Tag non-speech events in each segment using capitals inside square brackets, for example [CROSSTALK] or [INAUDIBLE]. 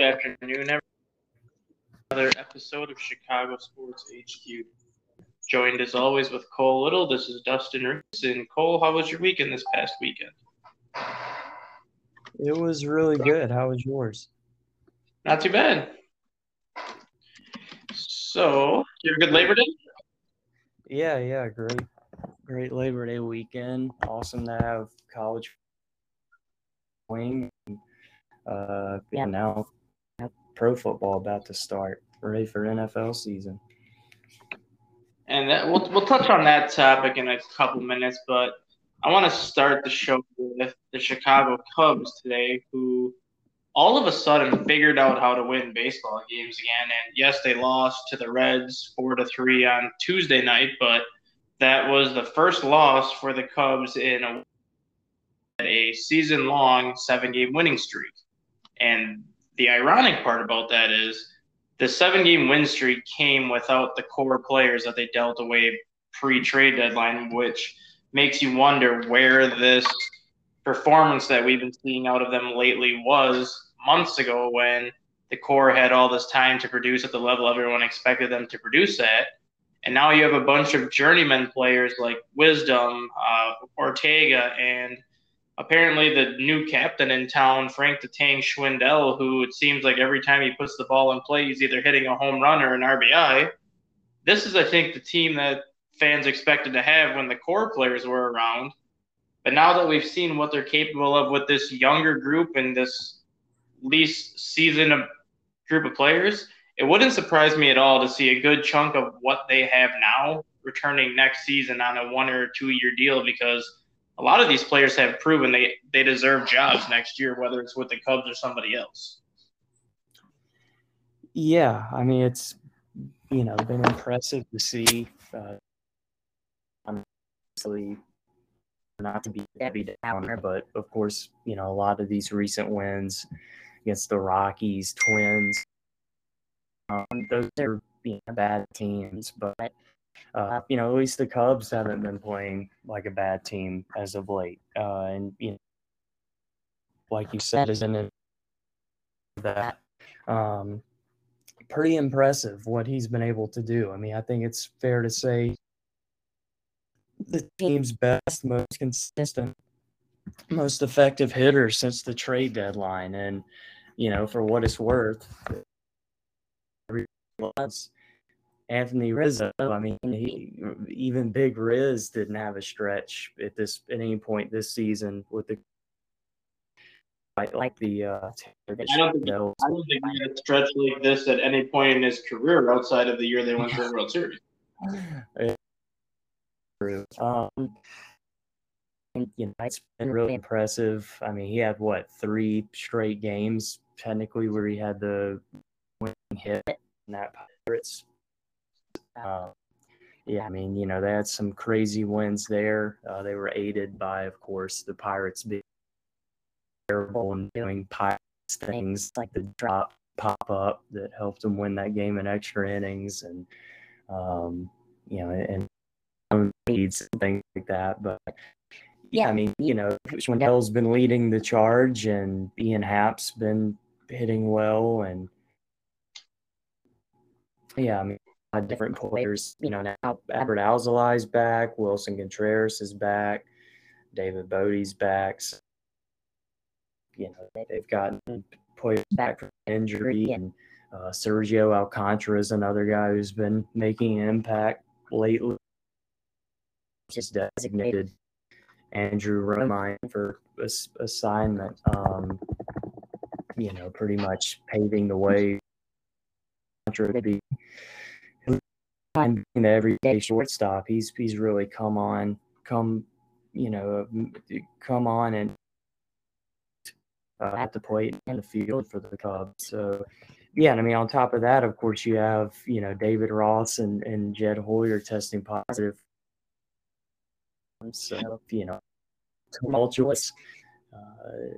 good afternoon, everyone. Another episode of Chicago Sports HQ. Joined as always with Cole Little. This is Dustin Reese. And Cole, how was your weekend this past weekend? It was really good. How was yours? Not too bad. So, you have a good Labor Day? Yeah, yeah, great, great Labor Day weekend. Awesome to have college wing. Uh, yeah, now pro football about to start, ready for NFL season. And that, we'll we'll touch on that topic in a couple minutes, but I want to start the show with the Chicago Cubs today, who all of a sudden figured out how to win baseball games again. And yes, they lost to the Reds four to three on Tuesday night, but that was the first loss for the Cubs in a, a season long seven game winning streak. And the ironic part about that is the seven game win streak came without the core players that they dealt away pre trade deadline, which makes you wonder where this performance that we've been seeing out of them lately was months ago when the core had all this time to produce at the level everyone expected them to produce at. And now you have a bunch of journeyman players like Wisdom, uh, Ortega, and apparently the new captain in town, Frank the Tank Schwindel, who it seems like every time he puts the ball in play, he's either hitting a home run or an RBI. This is, I think, the team that fans expected to have when the core players were around. But now that we've seen what they're capable of with this younger group and this least seasoned group of players, it wouldn't surprise me at all to see a good chunk of what they have now returning next season on a one or two year deal because a lot of these players have proven they, they deserve jobs next year, whether it's with the Cubs or somebody else. Yeah, I mean it's you know been impressive to see. Uh, obviously, not to be heavy downer, but of course, you know a lot of these recent wins against the Rockies, Twins, um, those are know, bad teams, but uh, you know, at least the Cubs haven't been playing like a bad team as of late. Uh, and you know, like you said, isn't that um, pretty impressive what he's been able to do? I mean, I think it's fair to say the team's best, most consistent, most effective hitter since the trade deadline. And you know, for what it's worth, once Anthony Rizzo. I mean, he, even Big Riz didn't have a stretch at this at any point this season with the like, like the. Uh, I don't think, I don't think he had a stretch like this at any point in his career outside of the year they went to the World [LAUGHS] Series. Um, you know, it's been really impressive. I mean, he had what three straight games technically where he had the winning hit in that Pirates uh, yeah, I mean, you know, they had some crazy wins there. Uh, they were aided by, of course, the Pirates being terrible and doing Pirates things like the drop pop up that helped them win that game in extra innings and, um, you know, and leads and things like that. But yeah, I mean, you know, Schwindel's been leading the charge and Ian Happ's been hitting well and yeah, I mean, different players. You know, now Adbert Alzolay's back, Willson Contreras is back, David Bote's back. So, you know, they've gotten players back from injury, and uh, Sergio Alcantara is another guy who's been making an impact lately. Just designated Andrew Romine for assignment. Um, you know, pretty much paving the way to be being the everyday shortstop, he's he's really come on, come, you know, come on and uh, at the plate and the field for the Cubs. So, yeah, and I mean, on top of that, of course, you have you know David Ross and and Jed Hoyer testing positive. So you know, tumultuous uh,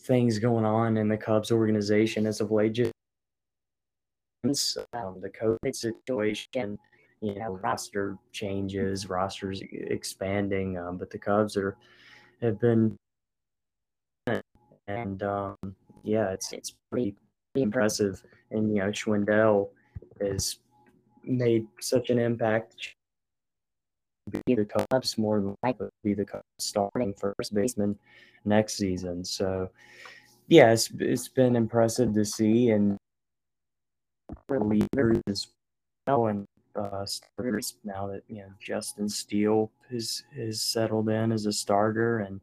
things going on in the Cubs organization as of late. Just um, the COVID situation, you know, roster changes, rosters expanding, um, but the Cubs are have been, and um, yeah, it's it's pretty impressive. And you know, Schwindel has made such an impact. Be the Cubs more than likely be the Cubs starting first baseman next season. So, yeah, it's, it's been impressive to see and relievers as well and uh, starters now that you know Justin Steele is is settled in as a starter and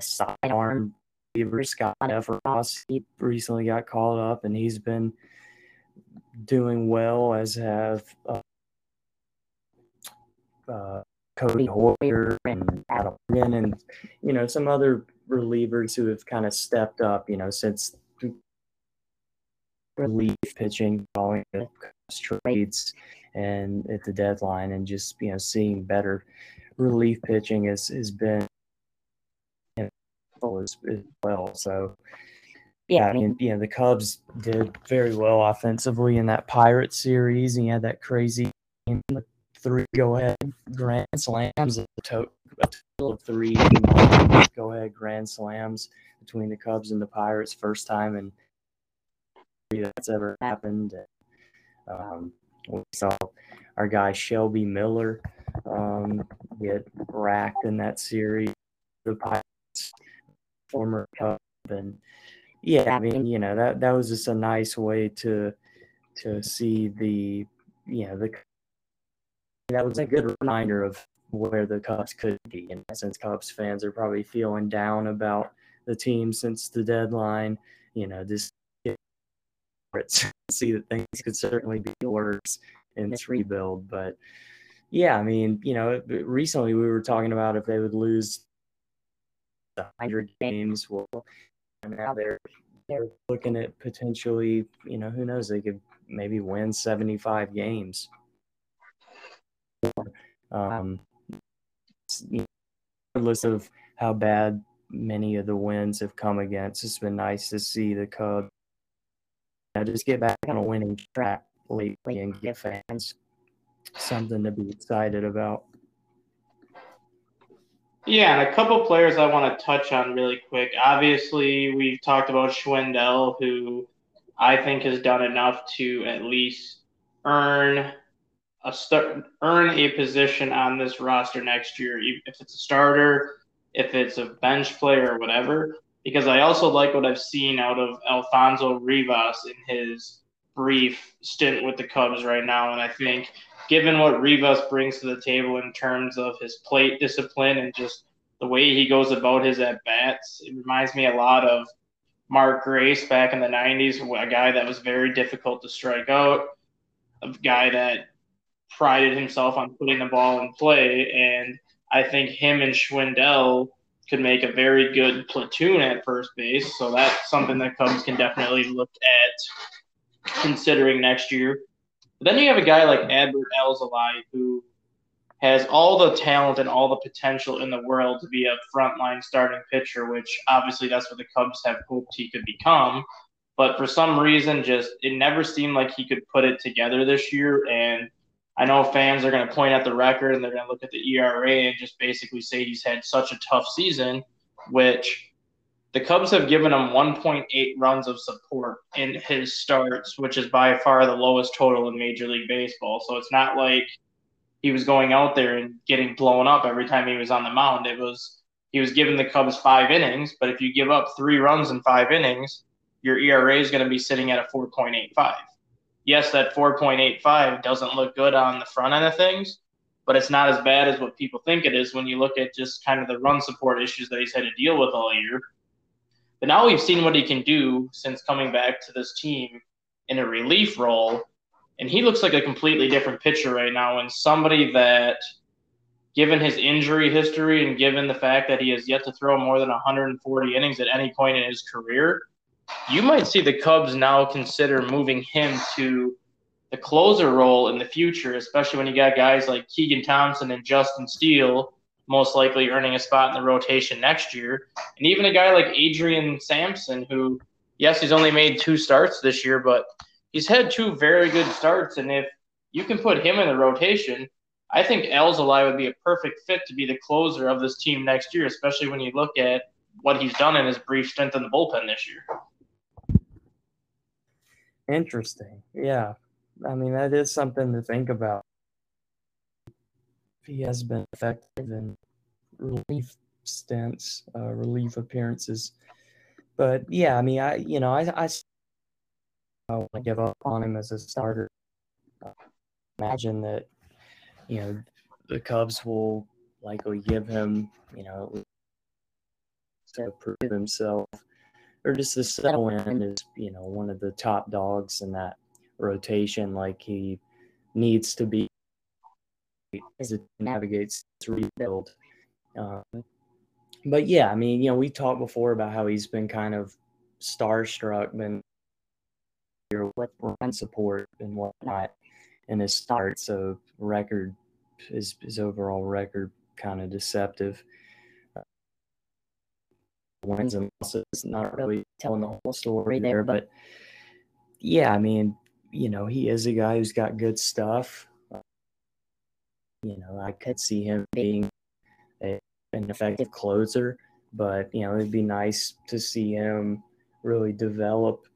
sidearm receiver Scott Effross he recently got called up and he's been doing well as have uh, uh, Codi Heuer and Adam and you know some other relievers who have kind of stepped up you know since relief pitching following trades and at the deadline and just you know seeing better relief pitching has, has been as, as well so yeah, I mean, you know, the Cubs did very well offensively in that Pirate series. And you had that crazy three go-ahead grand slams, a total of three go-ahead grand slams between the Cubs and the Pirates, first time and that's ever happened. Um, we saw our guy Shelby Miller um, get racked in that series. The Pirates, former Cub, and yeah, I mean, you know that that was just a nice way to to see the you know the that was a good reminder of where the Cubs could be. And since Cubs fans are probably feeling down about the team since the deadline, you know, [LAUGHS] see that things could certainly be worse in this rebuild. But yeah, I mean, you know, recently we were talking about if they would lose the 100 games. Well, now they're they're looking at potentially, you know, who knows? They could maybe win 75 games. Um, regardless of how bad many of the wins have come against, it's been nice to see the Cubs know, just get back on a winning track lately and give fans something to be excited about. Yeah, and a couple players I want to touch on really quick. Obviously, we've talked about Schwindel, who I think has done enough to at least earn a start, earn a position on this roster next year. If it's a starter, if it's a bench player or whatever, because I also like what I've seen out of Alfonso Rivas in his brief stint with the Cubs right now. And I think, given what Rivas brings to the table in terms of his plate discipline and just the way he goes about his at bats, it reminds me a lot of Mark Grace back in the 90s, a guy that was very difficult to strike out, a guy that prided himself on putting the ball in play. And I think him and Schwindel could make a very good platoon at first base. So that's something that Cubs can definitely look at considering next year. But then you have a guy like Adbert Alzolay who has all the talent and all the potential in the world to be a frontline starting pitcher, which obviously that's what the Cubs have hoped he could become. But for some reason, just it never seemed like he could put it together this year. And I know fans are going to point at the record and they're going to look at the ERA and just basically say he's had such a tough season, which the Cubs have given him 1.8 runs of support in his starts, which is by far the lowest total in Major League Baseball. So it's not like he was going out there and getting blown up every time he was on the mound. It was he was giving the Cubs five innings, but if you give up three runs in five innings, your ERA is going to be sitting at a 4.85 yes, that 4.85 doesn't look good on the front end of things, but it's not as bad as what people think it is when you look at just kind of the run support issues that he's had to deal with all year. But now we've seen what he can do since coming back to this team in a relief role. And he looks like a completely different pitcher right now and somebody that, given his injury history and given the fact that he has yet to throw more than 140 innings at any point in his career, you might see the Cubs now consider moving him to the closer role in the future, especially when you got guys like Keegan Thompson and Justin Steele most likely earning a spot in the rotation next year. And even a guy like Adrian Sampson, who, yes, he's only made two starts this year, but he's had two very good starts. And if you can put him in the rotation, I think Alzolay would be a perfect fit to be the closer of this team next year, especially when you look at what he's done in his brief stint in the bullpen this year. Interesting. Yeah. I mean, that is something to think about. He has been effective in relief stints, uh, relief appearances. But yeah, I mean, I you know, I I, I want to give up on him as a starter. Imagine that, you know, the Cubs will likely give him, you know, to prove himself or just the settle in as, you know, one of the top dogs in that rotation like he needs to be as it navigates to rebuild. Um, but yeah, I mean, you know, we talked before about how he's been kind of starstruck, been here with run support and whatnot in his start. So record, his his overall record, kind of deceptive. Wins and losses, not really telling the whole story there, but yeah, I mean, you know, he is a guy who's got good stuff. You know, I could see him being a, an effective closer, but you know, it'd be nice to see him really develop,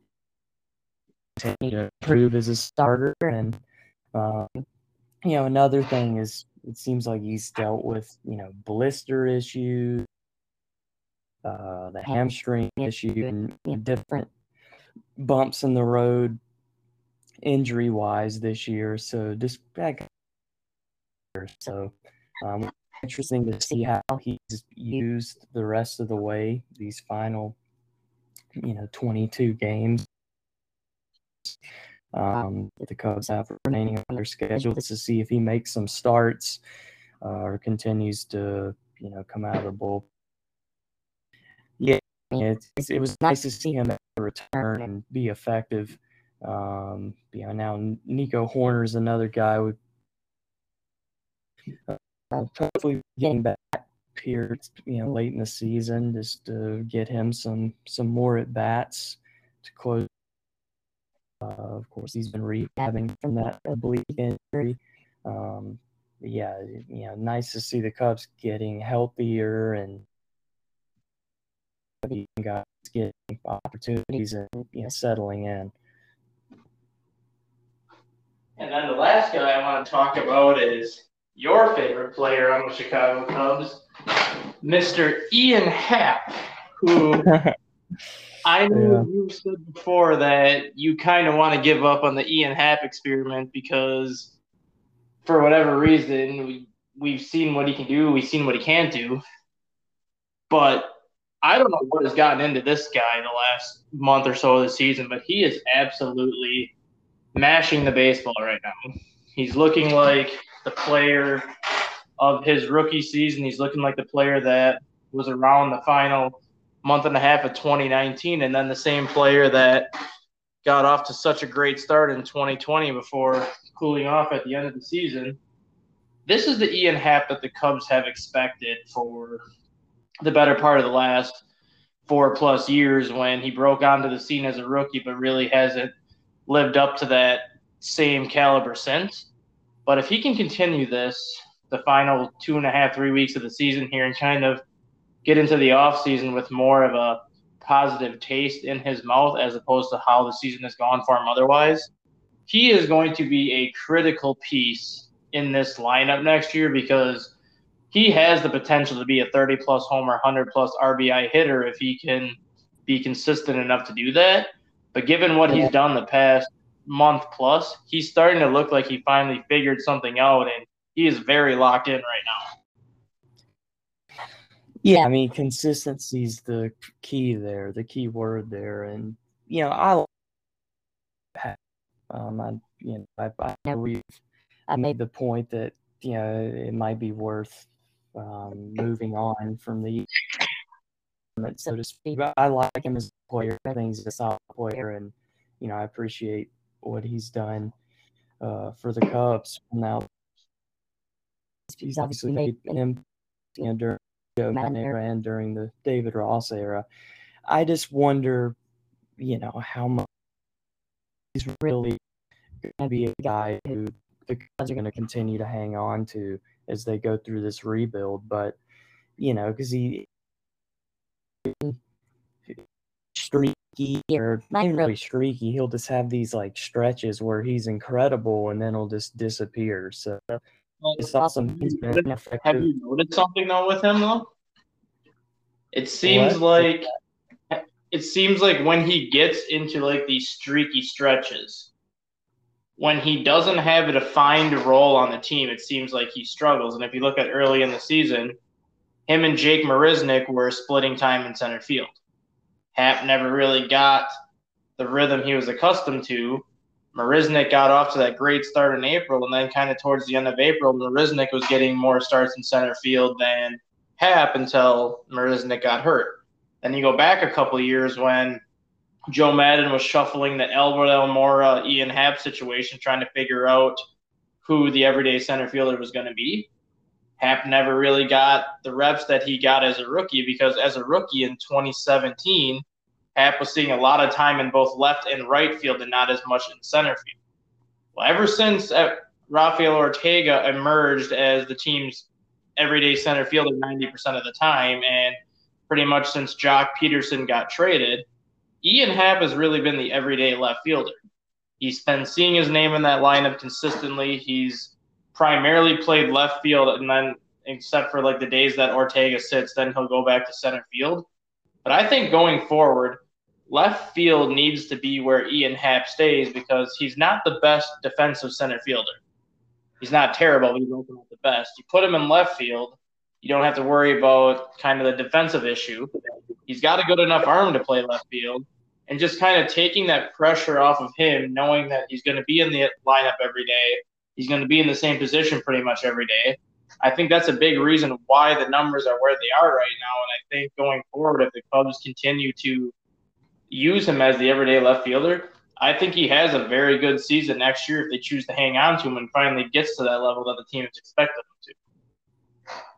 continue to improve as a starter. And um, you know, another thing is, it seems like he's dealt with you know blister issues, uh, the hamstring issue, and you know, different bumps in the road injury wise this year. So just back. So um, interesting to see how he's used the rest of the way these final, you know, 22 games. Um, the Cubs have remaining on their schedule to see if he makes some starts uh, or continues to, you know, come out of the bull. It, it was nice to see him return and be effective um, now Nico Hoerner is another guy with uh, hopefully getting back here, you know, late in the season just to get him some some more at bats to close. Uh, of course, he's been rehabbing from that oblique injury. Um, yeah, you know, nice to see the Cubs getting healthier and guys getting opportunities and you know settling in. And then the last guy I want to talk about is your favorite player on the Chicago Cubs, Mr. Ian Happ, who [LAUGHS] I know yeah. you said before that you kind of want to give up on the Ian Happ experiment because for whatever reason we, we've seen what he can do, we've seen what he can't do. But I don't know what has gotten into this guy the last month or so of the season, but he is absolutely mashing the baseball right now. He's looking like the player of his rookie season. He's looking like the player that was around the final month and a half of 2019, and then the same player that got off to such a great start in 2020 before cooling off at the end of the season. This is the Ian Happ that the Cubs have expected for the better part of the last four plus years when he broke onto the scene as a rookie, but really hasn't lived up to that same caliber since. But if he can continue this the final two and a half, three weeks of the season here and kind of get into the off season with more of a positive taste in his mouth as opposed to how the season has gone for him otherwise, he is going to be a critical piece in this lineup next year because he has the potential to be a 30 plus homer, 100 plus RBI hitter if he can be consistent enough to do that. But given what he's done the past month plus, he's starting to look like he finally figured something out, and he is very locked in right now. Yeah, I mean consistency is the key there, the key word there, and you know I, um, I you know I, I know we, I made the point that you know it might be worth um, moving on from the so to speak. But I like him as a player. I think he's a solid player, and you know I appreciate what he's done uh, for the Cubs. Now he's obviously made him you know, during the Joe era and during the David Ross era. I just wonder, you know, how much he's really going to be a guy who the Cubs are going to continue to hang on to as they go through this rebuild. But you know, because he streaky, or not really streaky. He'll just have these like stretches where he's incredible, and then he'll just disappear. So it's awesome. He's been effective. Have you noticed something though with him though? It seems what? like it seems like when he gets into like these streaky stretches, when he doesn't have a defined role on the team, it seems like he struggles. And if you look at early in the season, him and Jake Marisnick were splitting time in center field. Happ never really got the rhythm he was accustomed to. Marisnick got off to that great start in April, and then kind of towards the end of April, Marisnick was getting more starts in center field than Happ until Marisnick got hurt. Then you go back a couple years when Joe Maddon was shuffling the Albert Almora, Ian Happ situation, trying to figure out who the everyday center fielder was going to be. Happ never really got the reps that he got as a rookie because as a rookie in 2017, Happ was seeing a lot of time in both left and right field and not as much in center field. Well, ever since uh, Rafael Ortega emerged as the team's everyday center fielder 90% of the time, and pretty much since Joc Pederson got traded, Ian Happ has really been the everyday left fielder. He's been seeing his name in that lineup consistently. He's primarily played left field, and then except for like the days that Ortega sits, then he'll go back to center field. But I think going forward, left field needs to be where Ian Happ stays because he's not the best defensive center fielder. He's not terrible, but he's also not the best. You put him in left field, you don't have to worry about kind of the defensive issue. He's got a good enough arm to play left field. And just kind of taking that pressure off of him, knowing that he's going to be in the lineup every day, he's going to be in the same position pretty much every day. I think that's a big reason why the numbers are where they are right now. And I think going forward, if the Cubs continue to use him as the everyday left fielder, I think he has a very good season next year if they choose to hang on to him and finally gets to that level that the team is expecting him to.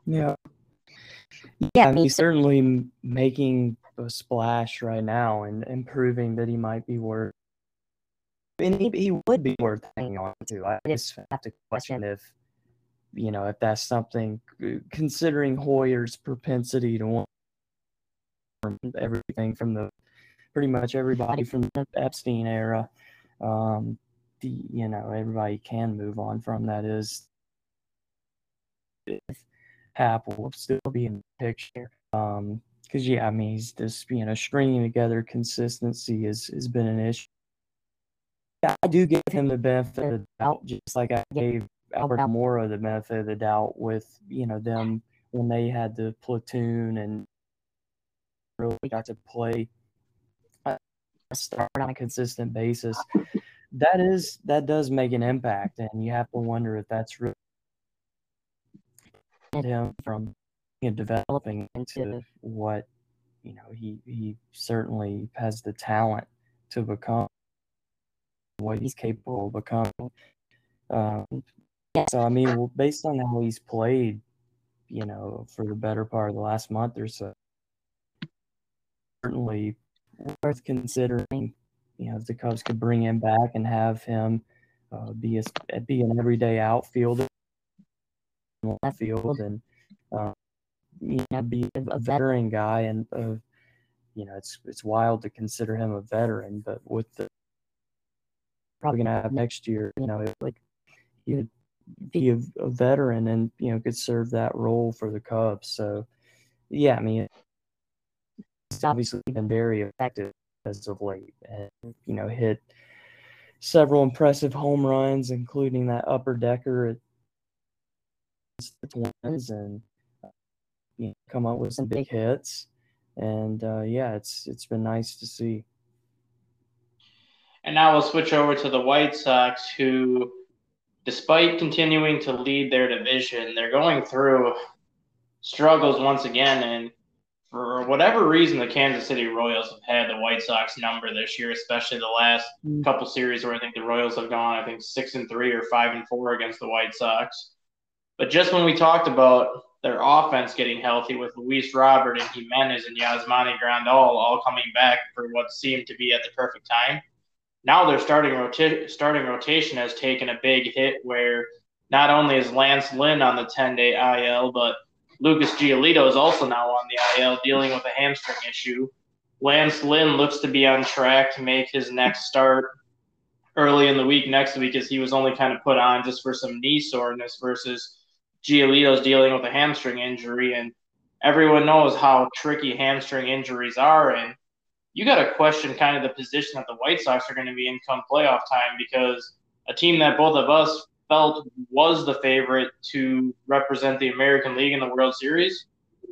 Yeah. Yeah, I mean, he's certainly making a splash right now and, and proving that he might be worth. And he, he would be worth hanging on to. I just have to question if, you know, if that's something, considering Hoyer's propensity to want everything from the pretty much everybody from the Epstein era. Um, the you know everybody can move on from that is Happ will still be in the picture. Um, because yeah, I mean, he's just you know stringing together consistency has has been an issue. I do give him the benefit of the doubt, just like I gave Albert Almora the benefit of the doubt with you know them when they had the platoon and really got to play a start on a consistent basis. That is that does make an impact, and you have to wonder if that's really him from you know, developing into what you know he he certainly has the talent to become what he's capable of becoming. Um, so I mean, well, based on how he's played, you know, for the better part of the last month or so, certainly worth considering. You know, if the Cubs could bring him back and have him uh, be a be an everyday outfielder left field and uh, you know be a veteran guy and uh, you know it's it's wild to consider him a veteran but with the probably gonna have next year you know like he'd be a, a, veteran and you know could serve that role for the Cubs. So yeah I mean it's obviously been very effective as of late and you know hit several impressive home runs including that upper decker at Twins and you know, come up with some big hits. And uh, yeah, it's it's been nice to see. And now we'll switch over to the White Sox, who, despite continuing to lead their division, they're going through struggles once again. And for whatever reason, the Kansas City Royals have had the White Sox number this year, especially the last mm. couple series where I think the Royals have gone, I think six and three or five and four against the White Sox. But just when we talked about their offense getting healthy with Luis Robert and Jimenez and Yasmani Grandal all coming back for what seemed to be at the perfect time, now their starting, starting rotation has taken a big hit where not only is Lance Lynn on the 10 day IL, but Lucas Giolito is also now on the IL dealing with a hamstring issue. Lance Lynn looks to be on track to make his next start early in the week next week, as he was only kind of put on just for some knee soreness versus Giolito's dealing with a hamstring injury. And everyone knows how tricky hamstring injuries are. And you got to question kind of the position that the White Sox are going to be in come playoff time because a team that both of us felt was the favorite to represent the American League in the World Series.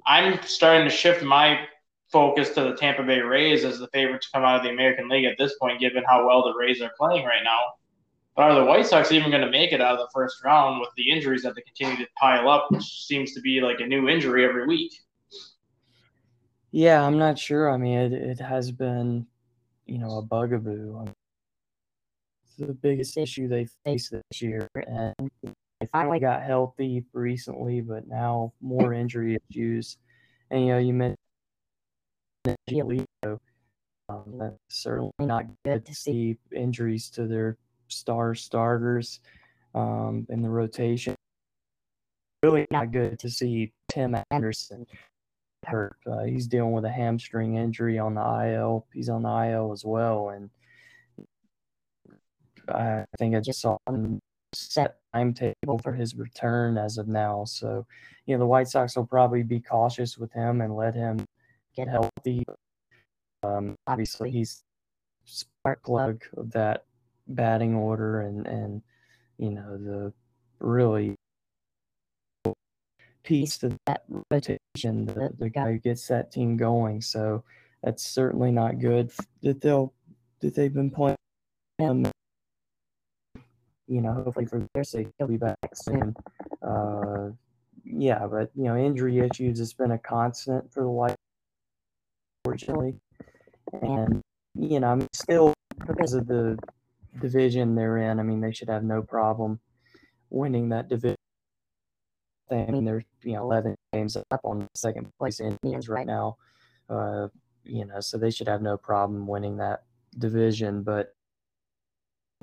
I'm starting to shift my focus to the Tampa Bay Rays as the favorite to come out of the American League at this point, given how well the Rays are playing right now. But are the White Sox even going to make it out of the first round with the injuries that they continue to pile up, which seems to be like a new injury every week? Yeah, I'm not sure. I mean, it, it has been, you know, a bugaboo. It's the biggest issue they faced this year, and they finally got healthy recently, but now more injury issues. And you know, you mentioned. Um, that's certainly not good to see injuries to their star starters um, in the rotation. Really not good to see Tim Anderson hurt. Uh, he's dealing with a hamstring injury on the IL. He's on the IL as well, and I think I just saw him set timetable for his return as of now. So, you know, the White Sox will probably be cautious with him and let him get healthy. Um, obviously, he's spark plug of that batting order, and and you know the really piece to that rotation, the, the guy who gets that team going. So that's certainly not good that they'll that they've been playing him. You know, hopefully for their sake, he'll be back soon. Uh, yeah, but you know, injury issues has been a constant for the White, unfortunately, and you know, I'm still because of the division they're in, I mean, they should have no problem winning that division. I mean, they're you know 11 games up on second place Indians right now. Uh, you know, so they should have no problem winning that division. But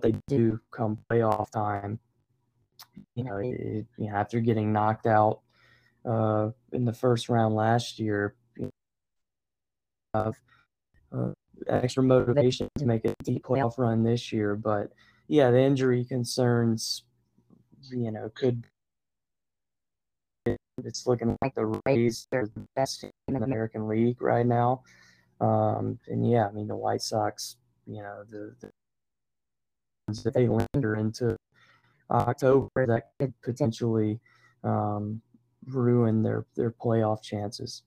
they do come playoff time. You know, it, you know after getting knocked out uh, in the first round last year, you know, have uh, extra motivation to make a deep playoff run this year. But yeah, the injury concerns, you know, could it's looking like the Rays are the best team in the American League right now. Um, and yeah, I mean the White Sox, you know, the, the if they linger into October, that could potentially um, ruin their their playoff chances.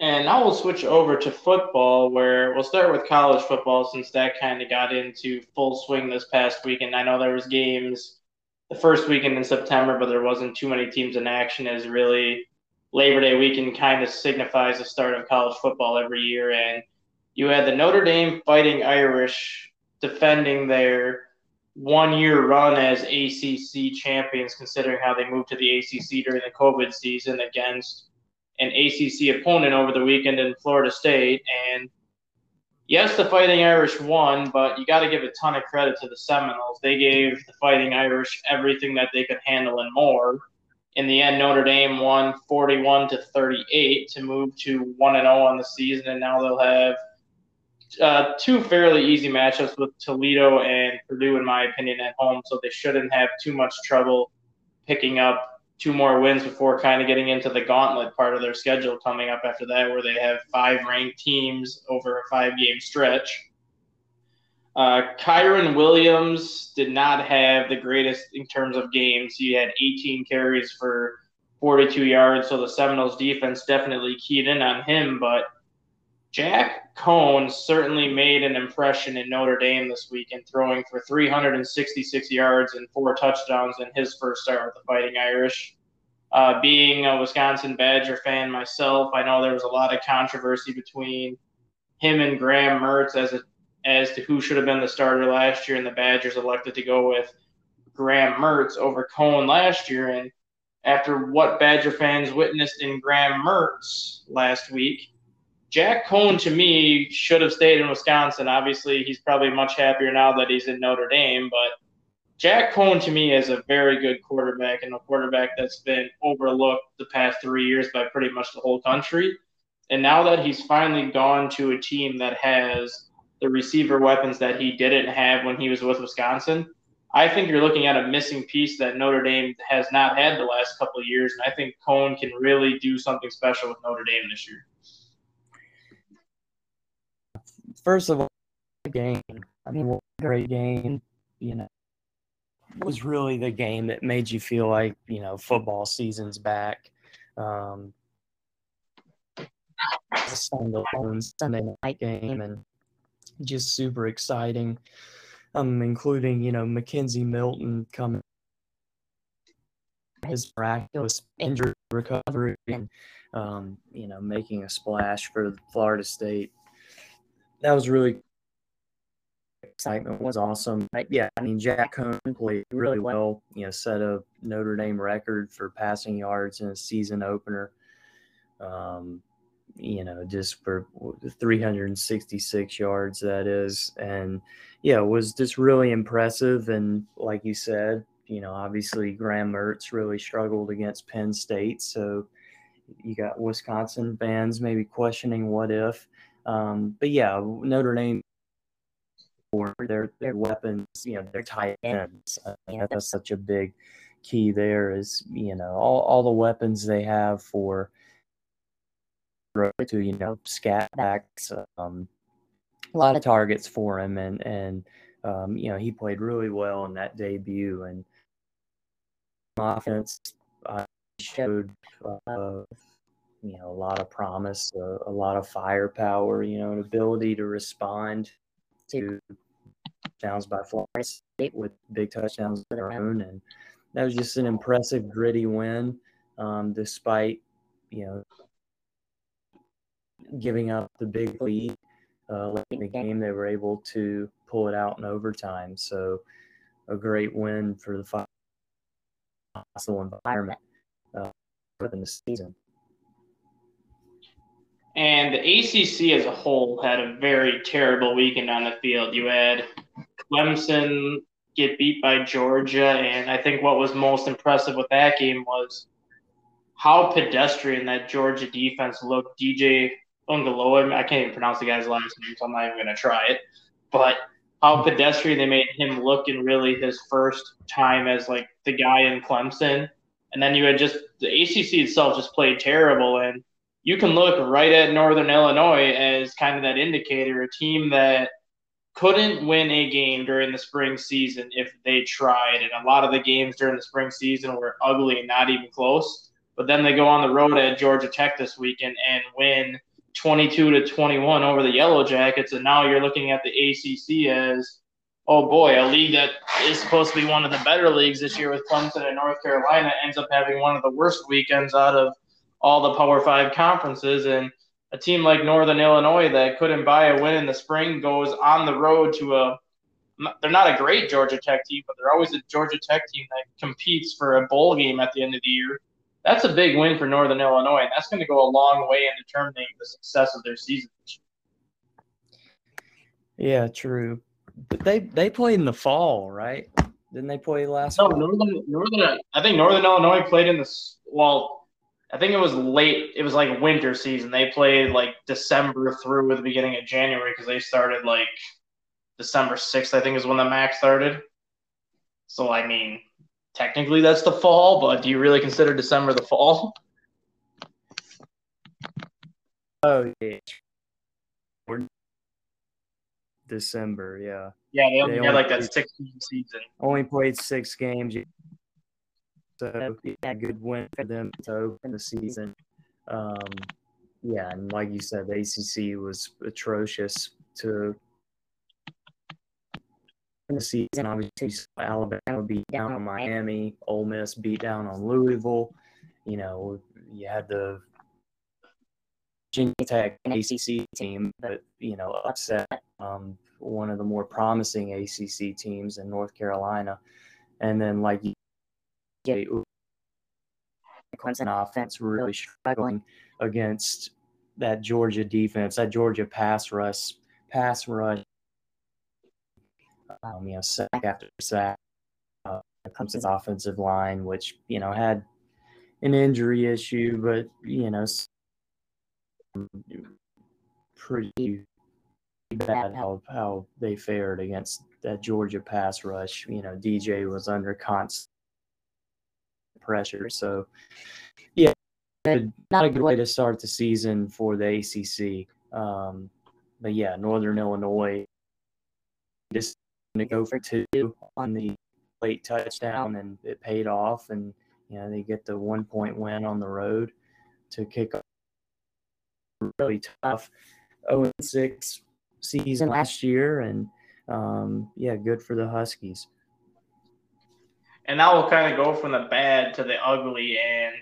And now we'll switch over to football, where we'll start with college football since that kind of got into full swing this past weekend. I know there was games the first weekend in September, but there wasn't too many teams in action as really Labor Day weekend kind of signifies the start of college football every year. And you had the Notre Dame Fighting Irish defending their one year run as ACC champions, considering how they moved to the ACC during the COVID season against an ACC opponent over the weekend in Florida State. And yes, the Fighting Irish won, but you got to give a ton of credit to the Seminoles. They gave the Fighting Irish everything that they could handle and more. In the end, Notre Dame won 41 to 38 to move to 1 and 0 on the season, and now they'll have uh, two fairly easy matchups with Toledo and Purdue, in my opinion, at home. So they shouldn't have too much trouble picking up two more wins before kind of getting into the gauntlet part of their schedule coming up after that, where they have five ranked teams over a five game stretch. Uh, Kyren Williams did not have the greatest in terms of games. He had 18 carries for 42 yards, so the Seminoles defense definitely keyed in on him. But Jack Coan certainly made an impression in Notre Dame this weekend, throwing for 366 yards and four touchdowns in his first start with the Fighting Irish. Uh, being a Wisconsin Badger fan myself, I know there was a lot of controversy between him and Graham Mertz as a, as to who should have been the starter last year, and the Badgers elected to go with Graham Mertz over Coan last year. And after what Badger fans witnessed in Graham Mertz last week, Jack Coan to me should have stayed in Wisconsin. Obviously, he's probably much happier now that he's in Notre Dame, but Jack Coan to me is a very good quarterback and a quarterback that's been overlooked the past three years by pretty much the whole country. And now that he's finally gone to a team that has the receiver weapons that he didn't have when he was with Wisconsin, I think you're looking at a missing piece that Notre Dame has not had the last couple of years. And I think Coan can really do something special with Notre Dame this year. First of all, game. I mean, what a great game. You know, was really the game that made you feel like you know football season's back. Um, Sunday night game and just super exciting. Um, including you know McKenzie Milton coming his miraculous injury recovery and um, you know making a splash for Florida State. That was really excitement was awesome. Yeah, I mean Jack Coan played really well. You know, set a Notre Dame record for passing yards in a season opener. Um, you know, just for 366 yards that is, and yeah, was just really impressive. And like you said, you know, obviously Graham Mertz really struggled against Penn State, so you got Wisconsin fans maybe questioning what if. Um, but yeah, Notre Dame for their their weapons, you know, their tight ends. I think that's such a big key there is, you know, all, all the weapons they have for to, you know, scat backs, um, a lot of targets for him and and um, you know, he played really well in that debut and offense uh, showed uh, you know a lot of promise, uh, a lot of firepower, you know, an ability to respond to touchdowns by Florida State with big touchdowns of their own, and that was just an impressive, gritty win, um, despite you know giving up the big lead uh, late in the game. They were able to pull it out in overtime, so a great win for the hostile environment uh, within the season. And the ACC as a whole had a very terrible weekend on the field. You had Clemson get beat by Georgia, and I think what was most impressive with that game was how pedestrian that Georgia defense looked. DJ Uiagalelei, I can't even pronounce the guy's last name, so I'm not even going to try it. But how pedestrian they made him look in really his first time as like the guy in Clemson. And then you had just the ACC itself just played terrible, and you can look right at Northern Illinois as kind of that indicator, a team that couldn't win a game during the spring season if they tried. And a lot of the games during the spring season were ugly and not even close. But then they go on the road at Georgia Tech this weekend and win 22 to 21 over the Yellow Jackets. And now you're looking at the ACC as, oh boy, a league that is supposed to be one of the better leagues this year with Clemson and North Carolina ends up having one of the worst weekends out of all the Power Five conferences. And a team like Northern Illinois that couldn't buy a win in the spring goes on the road to a. They're not a great Georgia Tech team, but they're always a Georgia Tech team that competes for a bowl game at the end of the year. That's a big win for Northern Illinois, and that's going to go a long way in determining the success of their season. Yeah, true. But they they played in the fall, right? Didn't they play last? No, Northern, Northern. I think Northern Illinois played in the well I think it was late. It was like winter season. They played like December through the beginning of January because they started like December 6th, I think is when the MAC started. So, I mean, technically that's the fall, but do you really consider December the fall? Oh, yeah. December, yeah. Yeah, they only they had like that six season. Only played six games. So yeah, good win for them to open the season. Um, yeah, and like you said, the ACC was atrocious to in the season. Obviously, Alabama beat down on Miami, Ole Miss beat down on Louisville. You know, you had the Virginia Tech ACC team that you know upset um, one of the more promising ACC teams in North Carolina, and then like you get Clemson offense really struggling against that Georgia defense, that Georgia pass rush, pass rush. Um, you know, sack after sack. Uh, Clemson's offensive line, which you know had an injury issue, but you know pretty bad how how they fared against that Georgia pass rush. You know, DJ was under constant pressure, so yeah, not a good way to start the season for the ACC. Um, but yeah, Northern Illinois just going to go for two on the late touchdown, and it paid off. And you know they get the one point win on the road to kick off really tough 0 6 season last year, and um, yeah, good for the Huskies. And now we'll kind of go from the bad to the ugly. And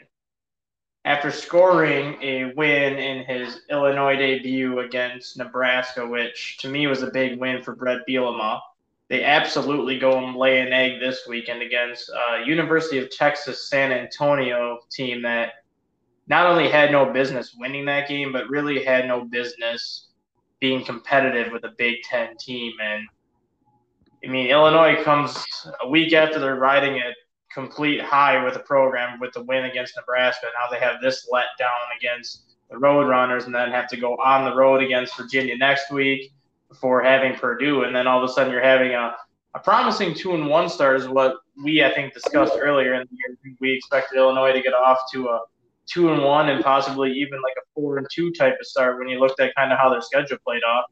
after scoring a win in his Illinois debut against Nebraska, which to me was a big win for Bret Bielema, they absolutely go and lay an egg this weekend against uh, University of Texas San Antonio team that not only had no business winning that game, but really had no business being competitive with a Big Ten team. And I mean, Illinois comes a week after they're riding a complete high with the program with the win against Nebraska. Now they have this letdown against the Roadrunners and then have to go on the road against Virginia next week before having Purdue. And then all of a sudden you're having a, a promising two and one start is what we, I think, discussed earlier in the year. We expected Illinois to get off to a two and one and possibly even like a four and two type of start when you looked at kind of how their schedule played off.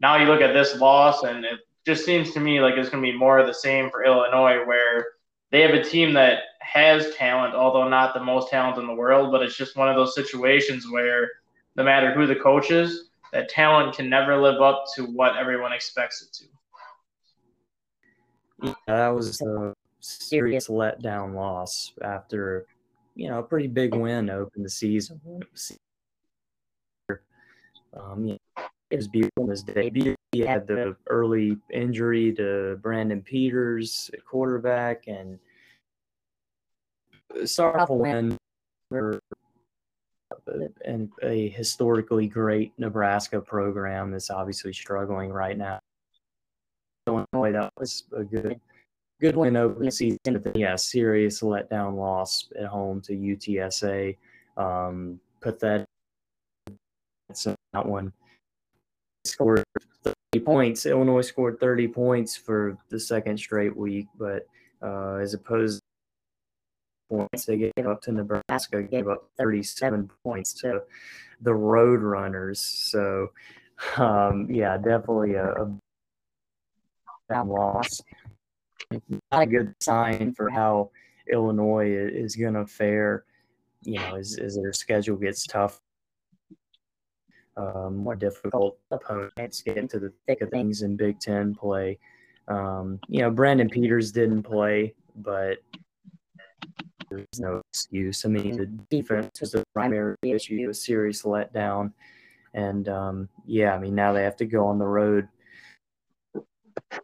Now you look at this loss and it just seems to me like it's going to be more of the same for Illinois where they have a team that has talent, although not the most talent in the world, but it's just one of those situations where no matter who the coach is, that talent can never live up to what everyone expects it to. That was a serious letdown loss after you know, a pretty big win to open the season. Um, it was beautiful in his debut. He had the early injury to Brandon Peters, quarterback, and a win and a historically great Nebraska program that's obviously struggling right now. Illinois, that was a good good win opening season, but yeah, serious letdown loss at home to UTSA. Um, put that so that one scored 30 points. Illinois scored 30 points for the second straight week, but uh, as opposed points they gave up to Nebraska, gave up 37 points to the Road Runners. So, um, yeah, definitely a, a loss not a good sign for how Illinois is going to fare. You know, as, as their schedule gets tough, um, more difficult opponents get into the thick of things in Big Ten play. Um, you know, Brandon Peters didn't play, but there's no excuse. I mean, the defense was the primary issue, a serious letdown. And um, yeah, I mean, now they have to go on the road.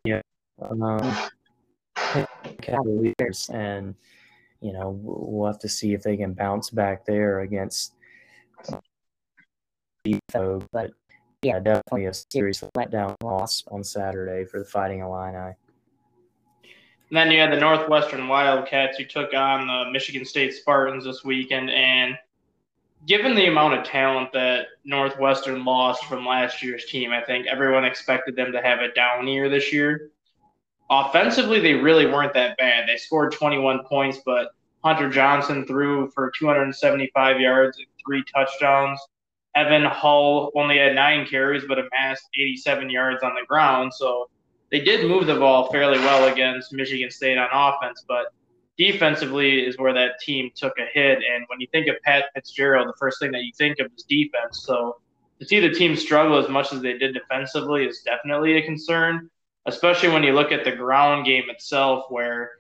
Yeah. Um, Cavaliers, and you know we'll have to see if they can bounce back there against. But yeah, definitely a serious letdown loss on Saturday for the Fighting Illini. And then you had the Northwestern Wildcats who took on the Michigan State Spartans this weekend. And given the amount of talent that Northwestern lost from last year's team, I think everyone expected them to have a down year this year. Offensively, they really weren't that bad. They scored 21 points, but Hunter Johnson threw for 275 yards and three touchdowns. Evan Hull only had nine carries, but amassed 87 yards on the ground. So they did move the ball fairly well against Michigan State on offense, but defensively is where that team took a hit. And when you think of Pat Fitzgerald, the first thing that you think of is defense. So to see the team struggle as much as they did defensively is definitely a concern especially when you look at the ground game itself, where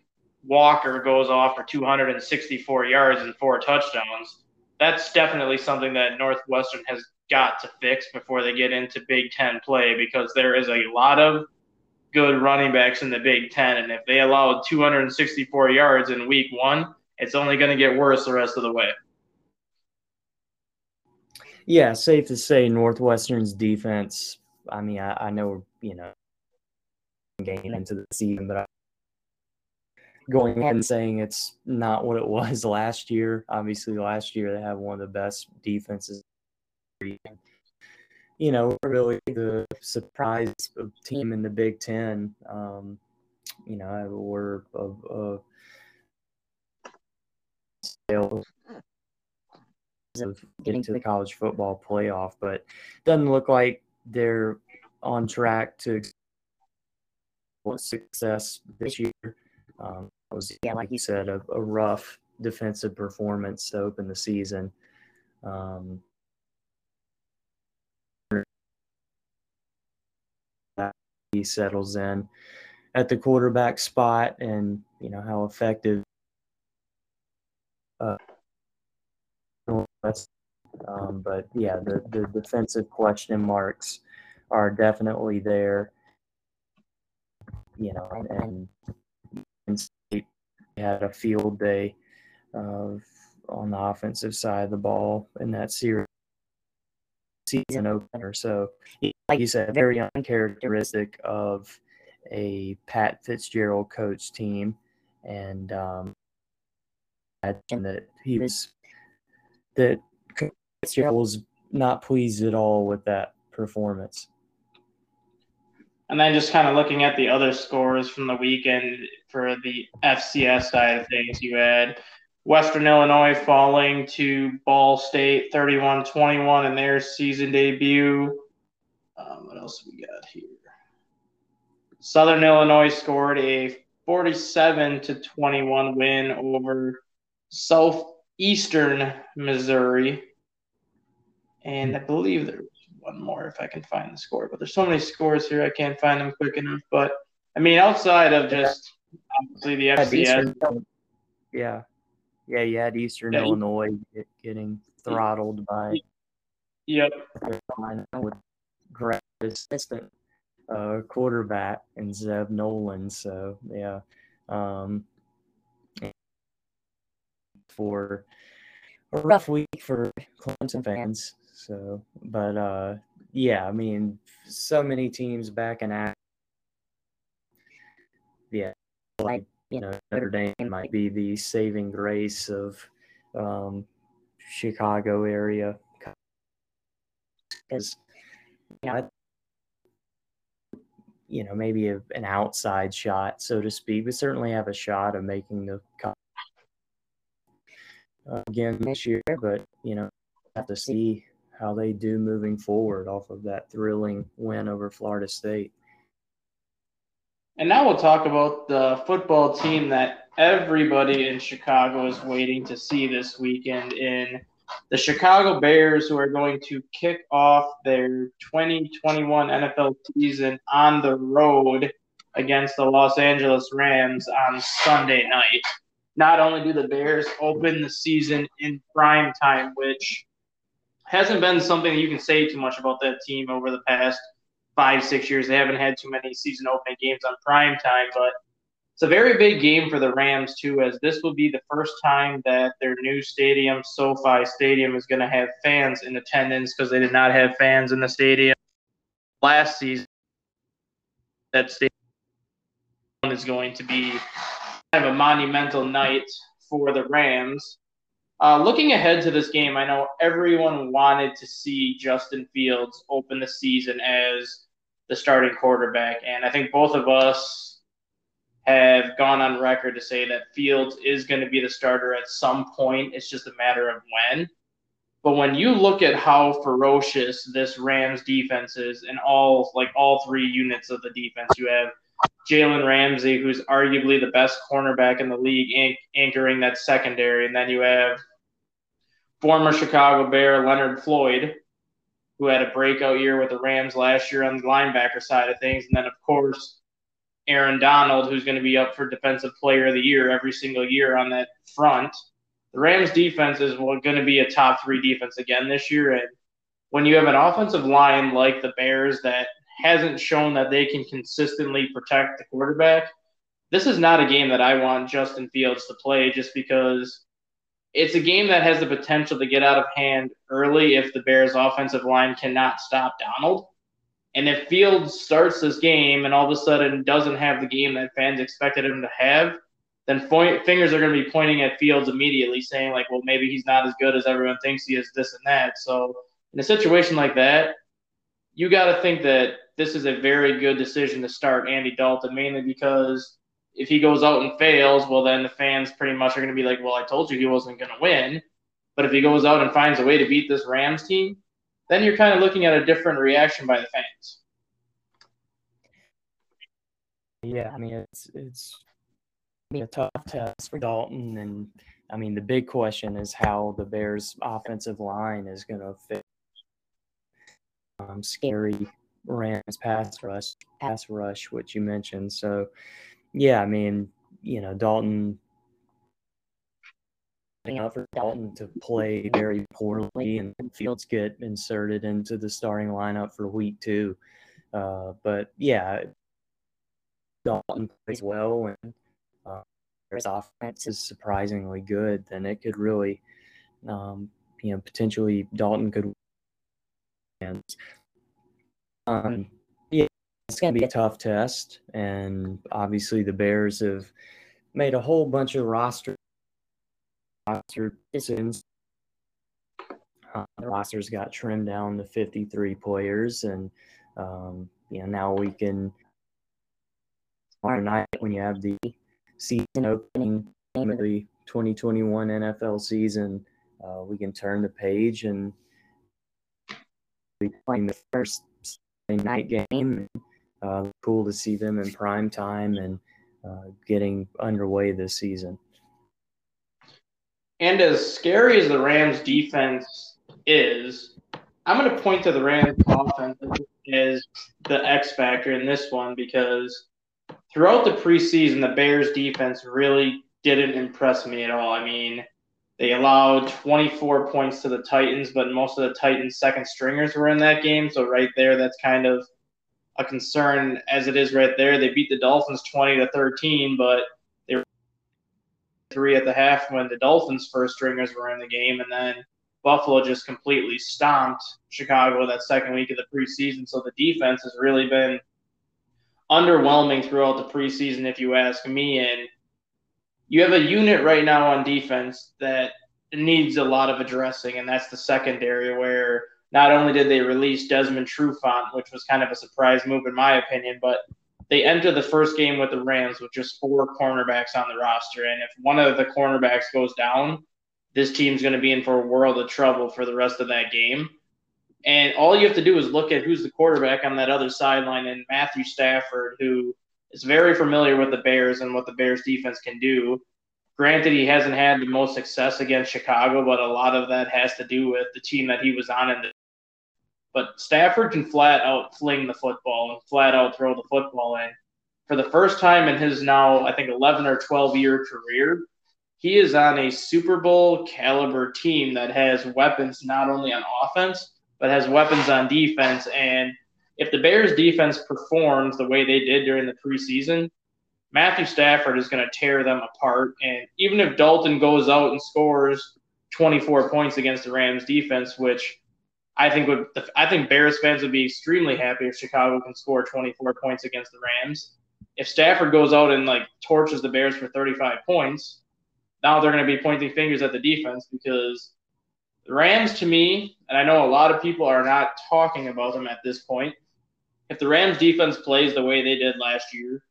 Walker goes off for 264 yards and four touchdowns. That's definitely something that Northwestern has got to fix before they get into Big Ten play because there is a lot of good running backs in the Big Ten. And if they allow 264 yards in week one, it's only going to get worse the rest of the way. Yeah, safe to say Northwestern's defense. I mean, I, I know, you know, game into the season, but I'm going ahead and saying it's not what it was [LAUGHS] last year. Obviously, last year they had one of the best defenses You know, really the surprise team in the Big Ten. Um, you know, we're of, of of getting to the college football playoff, but doesn't look like they're on track to success this year. Um, was, yeah, like you said, a, a, rough defensive performance to open the season. Um, he settles in at the quarterback spot, and you know how effective. Uh, um, but yeah, the, the defensive question marks are definitely there. You know, and, and had a field day of on the offensive side of the ball in that series season opener. So, like you said, very uncharacteristic of a Pat Fitzgerald coach team, and um, that he was that Fitzgerald was not pleased at all with that performance. And then just kind of looking at the other scores from the weekend for the FCS side of things, you had Western Illinois falling to Ball State 31 21 in their season debut. Um, what else we got here? Southern Illinois scored a 47 to 21 win over Southeastern Missouri. And I believe there's one more if I can find the score. But there's so many scores here, I can't find them quick enough. But I mean, outside of just obviously the FCS. Yeah. Yeah, you had Eastern yeah. Illinois getting throttled by. Yep. With great assistant uh, quarterback and Zeb Noland. So yeah, um, for a rough week for Clemson fans. So, but uh, yeah, I mean, so many teams back in act. Yeah, like you know, Notre Dame might be the saving grace of um, Chicago area because you know, you know, maybe a, an outside shot, so to speak, but certainly have a shot of making the cut again this year. But you know, have to see how they do moving forward off of that thrilling win over Florida State. And now we'll talk about the football team that everybody in Chicago is waiting to see this weekend in the Chicago Bears, who are going to kick off their 2021 NFL season on the road against the Los Angeles Rams on Sunday night. Not only do the Bears open the season in prime time, which hasn't been something that you can say too much about that team over the past five, six years. They haven't had too many season opening games on prime time, but it's a very big game for the Rams too, as this will be the first time that their new stadium, SoFi Stadium, is going to have fans in attendance because they did not have fans in the stadium last season. That stadium is going to be kind of a monumental night for the Rams. Uh, looking ahead to this game, I know everyone wanted to see Justin Fields open the season as the starting quarterback, and I think both of us have gone on record to say that Fields is going to be the starter at some point. It's just a matter of when. But when you look at how ferocious this Rams defense is, and all like all three units of the defense, you have Jalen Ramsey, who's arguably the best cornerback in the league, anchoring that secondary, and then you have former Chicago Bear Leonard Floyd, who had a breakout year with the Rams last year on the linebacker side of things, and then of course Aaron Donald, who's going to be up for Defensive Player of the Year every single year on that front. The Rams defense is going to be a top three defense again this year. And when you have an offensive line like the Bears that hasn't shown that they can consistently protect the quarterback, this is not a game that I want Justin Fields to play just because it's a game that has the potential to get out of hand early if the Bears' offensive line cannot stop Donald. And if Fields starts this game and all of a sudden doesn't have the game that fans expected him to have, then fingers are going to be pointing at Fields immediately, saying like, "Well, maybe he's not as good as everyone thinks he is, this and that." So in a situation like that, you got to think that this is a very good decision to start Andy Dalton, mainly because if he goes out and fails, well, then the fans pretty much are going to be like, well, I told you he wasn't going to win. But if he goes out and finds a way to beat this Rams team, then you're kind of looking at a different reaction by the fans. Yeah, I mean it's it's a tough test for Dalton, and I mean the big question is how the Bears' offensive line is going to fit um, scary Rams pass rush, pass rush, which you mentioned. So, yeah, I mean, you know, Dalton up for Dalton to play very poorly, and Fields get inserted into the starting lineup for week two. Uh, but yeah, Dalton plays well, and uh, his offense is surprisingly good. Then it could really, um, you know, potentially Dalton could. And um, it's going to be a tough test, and obviously the Bears have made a whole bunch of roster roster decisions. Uh, the rosters got trimmed down to 53 players, and um, you know now we can tomorrow night when you have the season opening of the 2021 NFL season, uh, we can turn the page and be playing the first night game. Uh, cool to see them in prime time and uh, getting underway this season. And as scary as the Rams defense is, I'm going to point to the Rams offense as the X factor in this one because throughout the preseason, the Bears defense really didn't impress me at all. I mean, they allowed 24 points to the Titans, but most of the Titans' second stringers were in that game. So right there, that's kind of a concern as it is right there. They beat the Dolphins 20 to 13, but they were three at the half when the Dolphins' first stringers were in the game, and then Buffalo just completely stomped Chicago that second week of the preseason. So the defense has really been underwhelming throughout the preseason, if you ask me. And you have a unit right now on defense that needs a lot of addressing, and that's the secondary, where not only did they release Desmond Trufant, which was kind of a surprise move in my opinion, but they entered the first game with the Rams with just four cornerbacks on the roster. And if one of the cornerbacks goes down, this team's going to be in for a world of trouble for the rest of that game. And all you have to do is look at who's the quarterback on that other sideline and Matthew Stafford, who is very familiar with the Bears and what the Bears defense can do. Granted, he hasn't had the most success against Chicago, but a lot of that has to do with the team that he was on. In the, but Stafford can flat out fling the football and flat out throw the football in. For the first time in his now, I think, 11 or 12 year career, he is on a Super Bowl caliber team that has weapons not only on offense, but has weapons on defense. And if the Bears defense performs the way they did during the preseason, Matthew Stafford is going to tear them apart. And even if Dalton goes out and scores 24 points against the Rams defense, which I think would I think Bears fans would be extremely happy if Chicago can score 24 points against the Rams. If Stafford goes out and like torches the Bears for 35 points, now they're going to be pointing fingers at the defense because the Rams, to me, and I know a lot of people are not talking about them at this point. If the Rams defense plays the way they did last year,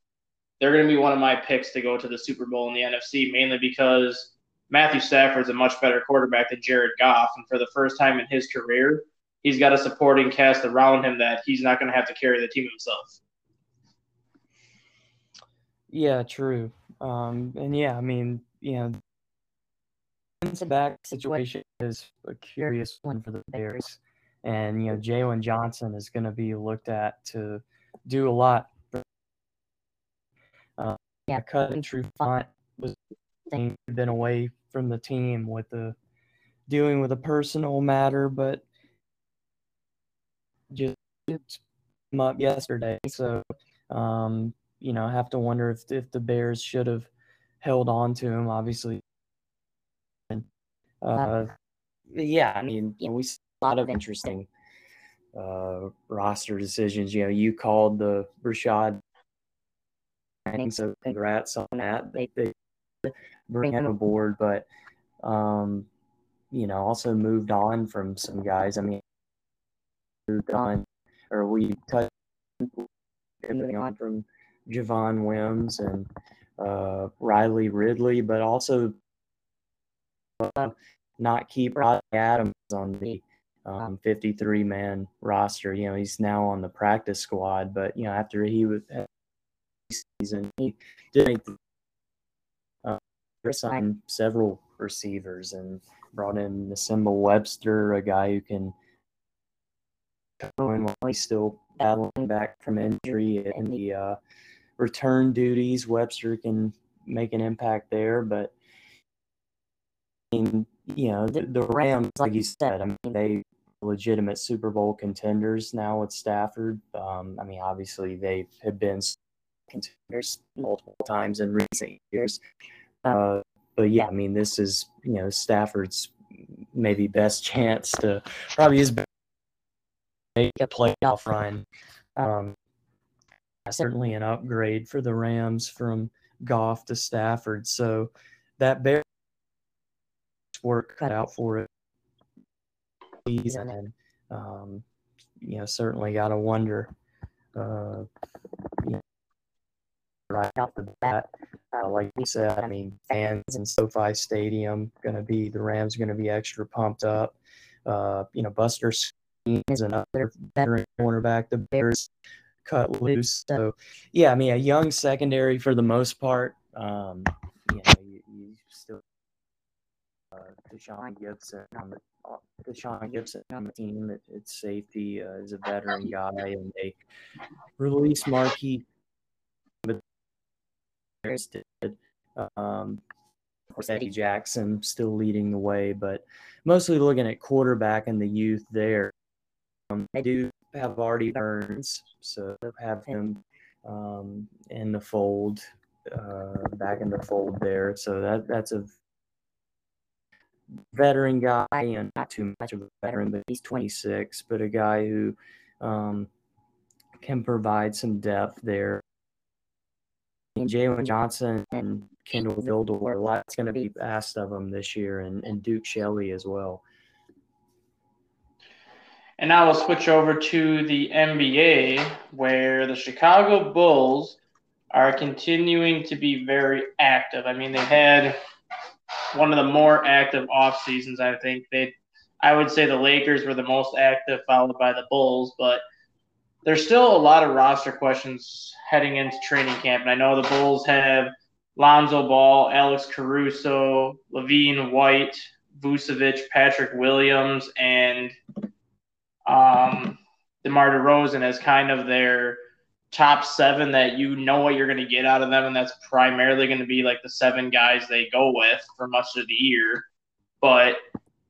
they're going to be one of my picks to go to the Super Bowl in the NFC, mainly because Matthew Stafford's a much better quarterback than Jared Goff. And for the first time in his career, he's got a supporting cast around him that he's not going to have to carry the team himself. Yeah, true. Um, and yeah, I mean, you know, back situation is a curious one for the Bears. And, you know, Jaylon Johnson is going to be looked at to do a lot. Uh, yeah, True Font was been away from the team with the dealing with a personal matter, but just came up yesterday. So, um, you know, I have to wonder if if the Bears should have held on to him. Obviously, uh, yeah, I mean, you know, we saw a lot of interesting uh, roster decisions. You know, you called the Rashad, so congrats on that. They, they bring him aboard, but um, you know, also moved on from some guys. I mean, on, or we touched on from Javon Wims and uh, Riley Ridley, but also uh, not keep Rodney Adams on the um, 53 man roster. You know, he's now on the practice squad, but you know, after he was season, he did make the, uh, several receivers and brought in Nsimba Webster, a guy who can in while he's still battling back from injury and the uh, return duties. Webster can make an impact there, but I mean, you know, the, the Rams, like you said, I mean, they legitimate Super Bowl contenders now with Stafford. Um, I mean, obviously they have been contenders multiple times in recent years. Uh, but yeah, I mean, this is you know Stafford's maybe best [LAUGHS] chance to probably his make a playoff run. Um, certainly an upgrade for the Rams from Goff to Stafford. So that bear work cut out for it. And um, you know, certainly got to wonder, uh, you know, right off the bat, uh, like you said, I mean, fans in SoFi Stadium going to be the Rams going to be extra pumped up. Uh, you know, Buster is another veteran cornerback. The Bears cut loose. So, yeah, I mean, a young secondary for the most part. Um, you know, you, you still uh, Tashaun Gipson on the Tashaun Gipson on the team at, safety uh, is a veteran guy, and they released Marquis. Did. Um, of course, Eddie Jackson still leading the way, but mostly looking at quarterback and the youth there. Um, they do have Artie Burns, so have him um, in the fold, uh, back in the fold there. So that that's a veteran guy, and not too much of a veteran, but he's 26, but a guy who um, can provide some depth there. Jaylon Johnson and Kindle Vildor, a lot's going to be asked of them this year, and, and Duke Shelley as well. And now we'll switch over to the NBA, where the Chicago Bulls are continuing to be very active. I mean, they had one of the more active off seasons. I think they, I would say the Lakers were the most active, followed by the Bulls. But there's still a lot of roster questions heading into training camp, and I know the Bulls have Lonzo Ball, Alex Caruso, LaVine White, Vucevic, Patrick Williams, and um, DeMar DeRozan as kind of their top seven that you know what you're going to get out of them, and that's primarily going to be like the seven guys they go with for much of the year. But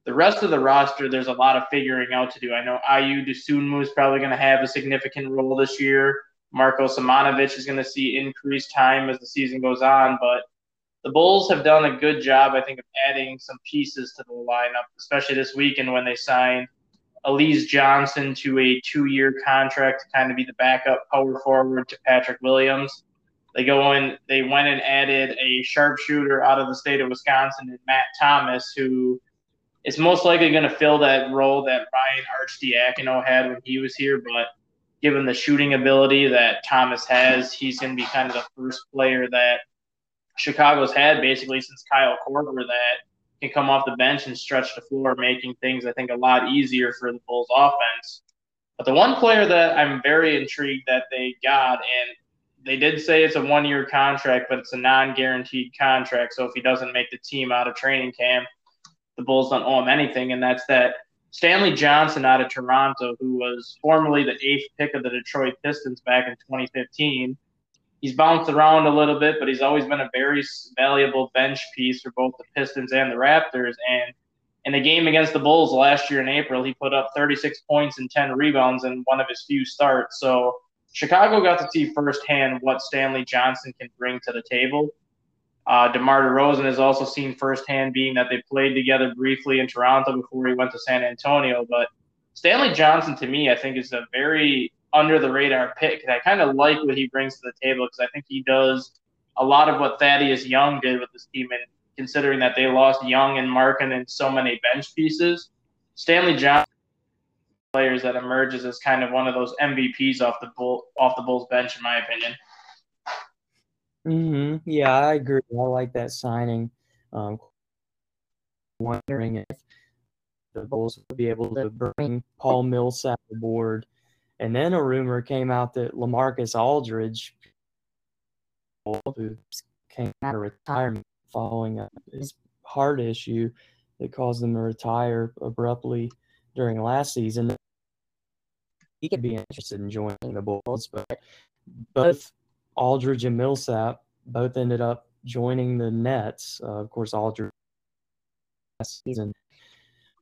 the rest of the roster, there's a lot of figuring out to do. I know Ayo Dosunmu is probably going to have a significant role this year. Marko Simonovic is going to see increased time as the season goes on, but the Bulls have done a good job, I think, of adding some pieces to the lineup, especially this weekend when they signed Alize Johnson to a two-year contract to kind of be the backup power forward to Patrick Williams. They go in. They went and added a sharpshooter out of the state of Wisconsin, and Matt Thomas, who is most likely going to fill that role that Ryan Arcidiacono had when he was here. But given the shooting ability that Thomas has, he's going to be kind of the first player that Chicago's had basically since Kyle Korver that can come off the bench and stretch the floor, making things I think a lot easier for the Bulls offense. But the one player that I'm very intrigued that they got, and they did say it's a one year contract, but it's a non guaranteed contract. So if he doesn't make the team out of training camp, the Bulls don't owe him anything. And that's that Stanley Johnson out of Toronto, who was formerly the eighth pick of the Detroit Pistons back in 2015 he's bounced around a little bit, but he's always been a very valuable bench piece for both the Pistons and the Raptors. And in the game against the Bulls last year in April, he put up 36 points and 10 rebounds in one of his few starts. So Chicago got to see firsthand what Stanley Johnson can bring to the table. Uh, DeMar DeRozan has also seen firsthand, being that they played together briefly in Toronto before he went to San Antonio. But Stanley Johnson, to me, I think is a very under the radar pick. And I kind of like what he brings to the table because I think he does a lot of what Thaddeus Young did with this team. And considering that they lost Young and Markkanen and so many bench pieces, Stanley Johnson players that emerges as kind of one of those MVPs off the bull off the Bulls bench, in my opinion. Mm-hmm. Yeah, I agree. I like that signing. Um, wondering if the Bulls would be able to bring Paul Millsap aboard. And then a rumor came out that LaMarcus Aldridge, who came out of retirement following his heart issue that caused him to retire abruptly during last season, he could be interested in joining the Bulls. But both Aldridge and Millsap both ended up joining the Nets. Uh, of course, Aldridge last season.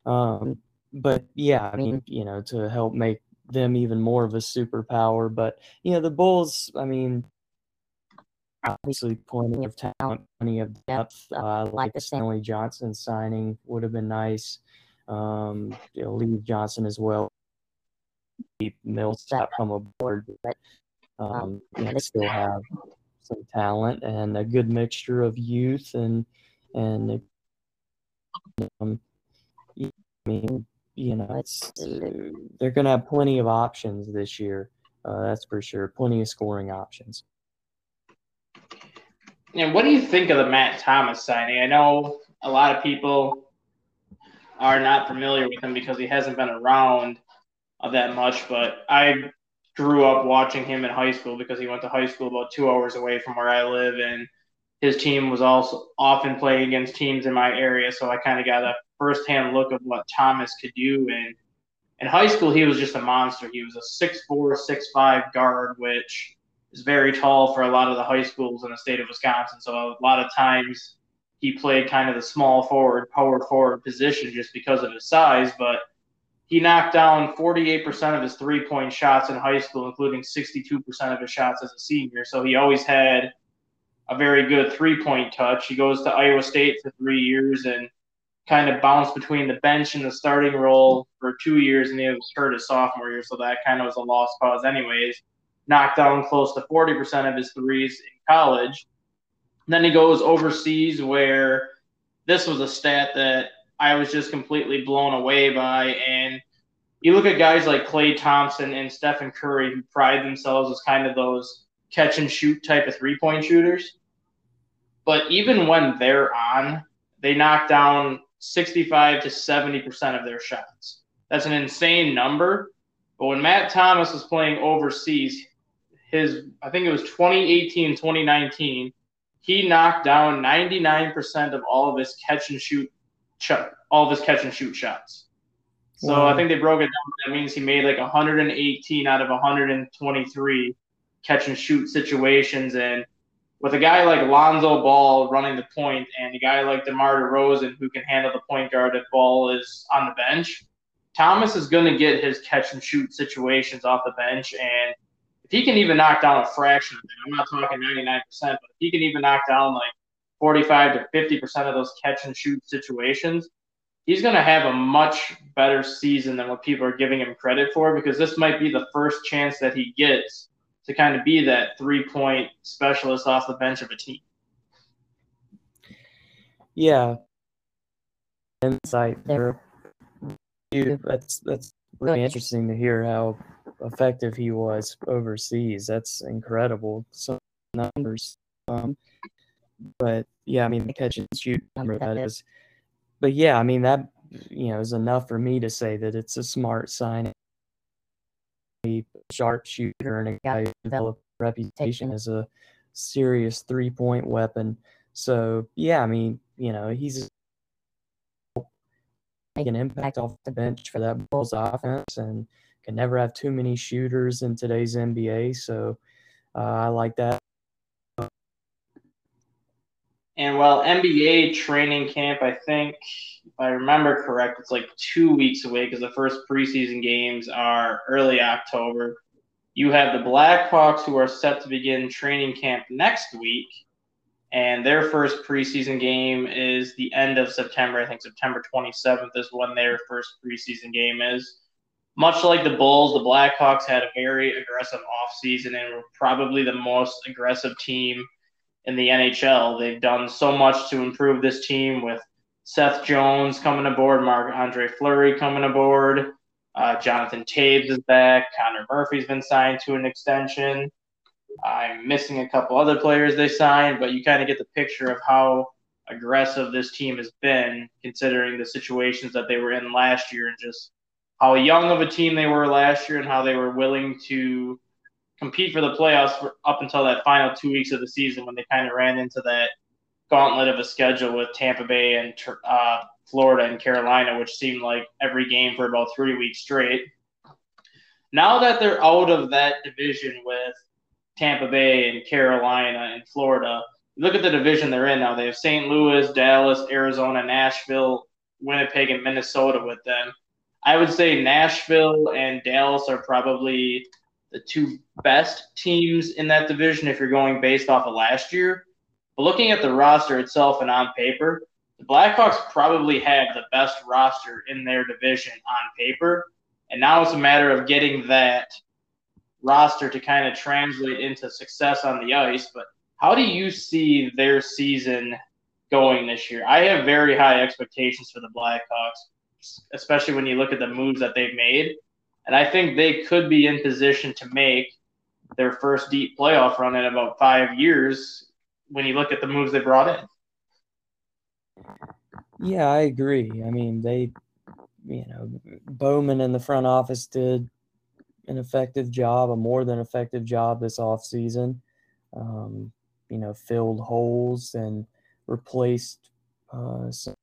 Um, but yeah, I mean, you know, to help make them even more of a superpower. But you know, the Bulls, I mean, obviously plenty of talent, plenty of depth. Uh, like the Stanley Johnson signing would have been nice. Um, you know, Lee Johnson as well. Keep Millsap come aboard, but um, you know, still have some talent and a good mixture of youth and and um, I mean, you know, it's they're going to have plenty of options this year. Uh, that's for sure. Plenty of scoring options. And what do you think of the Matt Thomas signing? I know a lot of people are not familiar with him because he hasn't been around that much, but I grew up watching him in high school because he went to high school about two hours away from where I live, and his team was also often playing against teams in my area, so I kind of got a firsthand look of what Thomas could do. And in high school, he was just a monster. He was a six-four, six-five guard, which is very tall for a lot of the high schools in the state of Wisconsin. So a lot of times he played kind of the small forward, power forward position just because of his size, but he knocked down 48% of his three point shots in high school, including 62% of his shots as a senior. So he always had a very good three point touch. He goes to Iowa State for three years and kind of bounced between the bench and the starting role for two years, and he was hurt his sophomore year, so that kind of was a lost cause, anyways. Knocked down close to 40% of his threes in college. And then he goes overseas, where this was a stat that I was just completely blown away by. And you look at guys like Klay Thompson and Stephen Curry, who pride themselves as kind of those catch and shoot type of three point shooters. But even when they're on, they knock down 65 to 70% of their shots. That's an insane number. But when Matt Thomas was playing overseas, his I think it was 2018, 2019, he knocked down 99% of all of his catch and shoot all of his catch and shoot shots. So wow. I think they broke it down. That means he made like 118 out of 123 catch and shoot situations. And with a guy like Lonzo Ball running the point and a guy like DeMar DeRozan who can handle the point guard if Ball is on the bench, Thomas is going to get his catch and shoot situations off the bench. And if he can even knock down a fraction of it, I'm not talking 99%, but if he can even knock down like 45 to 50% of those catch and shoot situations, he's going to have a much better season than what people are giving him credit for because this might be the first chance that he gets to kind of be that three point specialist off the bench of a team. Yeah. Insight there. That's that's really interesting to hear how effective he was overseas. That's incredible. Some numbers. Um, but yeah, I mean the catch and shoot number that is. But yeah, I mean that you know is enough for me to say that it's a smart sign sharpshooter and a guy who developed a reputation as a serious three point weapon. So yeah, I mean, you know, he's make an impact off the bench for that Bulls offense and can never have too many shooters in today's NBA. So uh, I like that. And while NBA training camp, I think, if I remember correct, it's like two weeks away because the first preseason games are early October. You have the Blackhawks who are set to begin training camp next week, and their first preseason game is the end of September. I think September 27th is when their first preseason game is. Much like the Bulls, the Blackhawks had a very aggressive offseason and were probably the most aggressive team in the NHL. They've done so much to improve this team with Seth Jones coming aboard, Marc Andre Fleury coming aboard. Uh, Jonathan Toews is back. Connor Murphy's been signed to an extension. I'm missing a couple other players they signed, but you kind of get the picture of how aggressive this team has been, considering the situations that they were in last year and just how young of a team they were last year and how they were willing to compete for the playoffs for, up until that final two weeks of the season when they kind of ran into that gauntlet of a schedule with Tampa Bay and uh, Florida and Carolina, which seemed like every game for about three weeks straight. Now that they're out of that division with Tampa Bay and Carolina and Florida, look at the division they're in now. They have St. Louis, Dallas, Arizona, Nashville, Winnipeg, and Minnesota with them. I would say Nashville and Dallas are probably the two best teams in that division if you're going based off of last year. But looking at the roster itself and on paper, the Blackhawks probably have the best roster in their division on paper. And now it's a matter of getting that roster to kind of translate into success on the ice. But how do you see their season going this year? I have very high expectations for the Blackhawks, especially when you look at the moves that they've made. And I think they could be in position to make their first deep playoff run in about five years when you look at the moves they brought in. Yeah, I agree. I mean, they, you know, Bowman in the front office did an effective job, a more than effective job this offseason. Um, you know, filled holes and replaced uh, some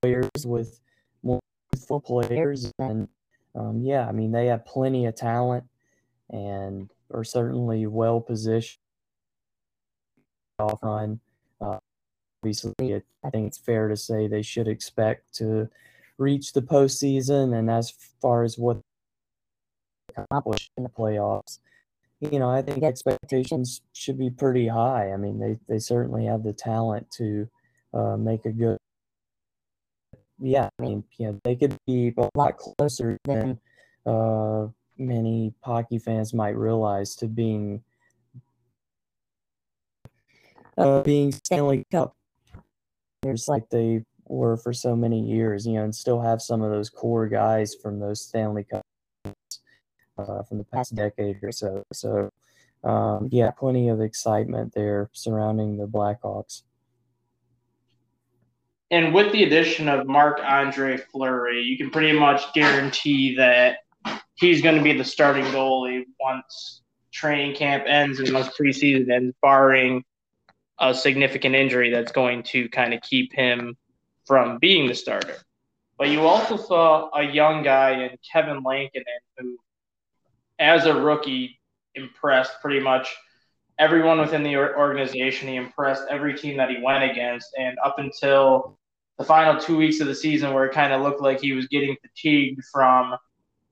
players with more full players. And um, yeah, I mean, they have plenty of talent and are certainly well positioned off run. Uh, obviously, it, I think it's fair to say they should expect to reach the postseason. And as far as what accomplished in the playoffs, you know, I think expectations should be pretty high. I mean, they, they certainly have the talent to uh, make a good. Yeah, I mean, yeah, they could be a lot closer than uh, many hockey fans might realize to being uh, being Stanley Cup. It's like they were for so many years, you know, and still have some of those core guys from those Stanley Cup uh, from the past decade or so. So, um, yeah, plenty of excitement there surrounding the Blackhawks. And with the addition of Marc Andre Fleury, you can pretty much guarantee that he's going to be the starting goalie once training camp ends and once preseason ends, barring a significant injury that's going to kind of keep him from being the starter. But you also saw a young guy in Kevin Lankinen who as a rookie, impressed pretty much everyone within the organization. He impressed every team that he went against, and up until the final two weeks of the season, where it kind of looked like he was getting fatigued from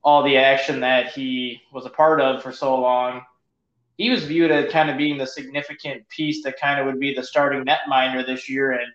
all the action that he was a part of for so long, he was viewed as kind of being the significant piece that kind of would be the starting netminder this year. And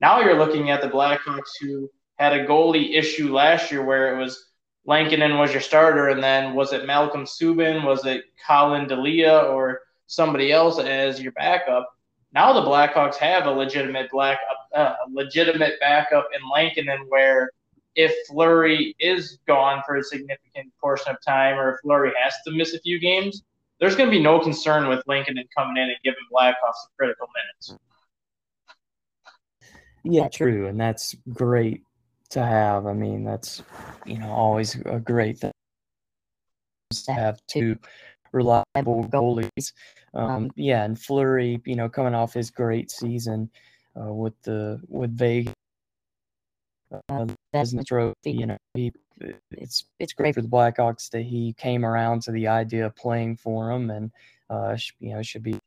now you're looking at the Blackhawks who had a goalie issue last year where it was Lankinen was your starter, and then was it Malcolm Subban, was it Collin Delia, or somebody else as your backup? Now the Blackhawks have a legitimate black, uh, legitimate backup in Lankinen, where if Fleury is gone for a significant portion of time, or if Fleury has to miss a few games, there's going to be no concern with Lankinen coming in and giving Blackhawks some critical minutes. Yeah, true, and that's great to have. I mean, that's you know always a great thing to have two reliable goalies. Um, yeah, and Fleury, you know, coming off his great season uh, with the with Vegas uh, as the trophy, you know, he, it's it's great for the Blackhawks that he came around to the idea of playing for them, and uh, you know, should be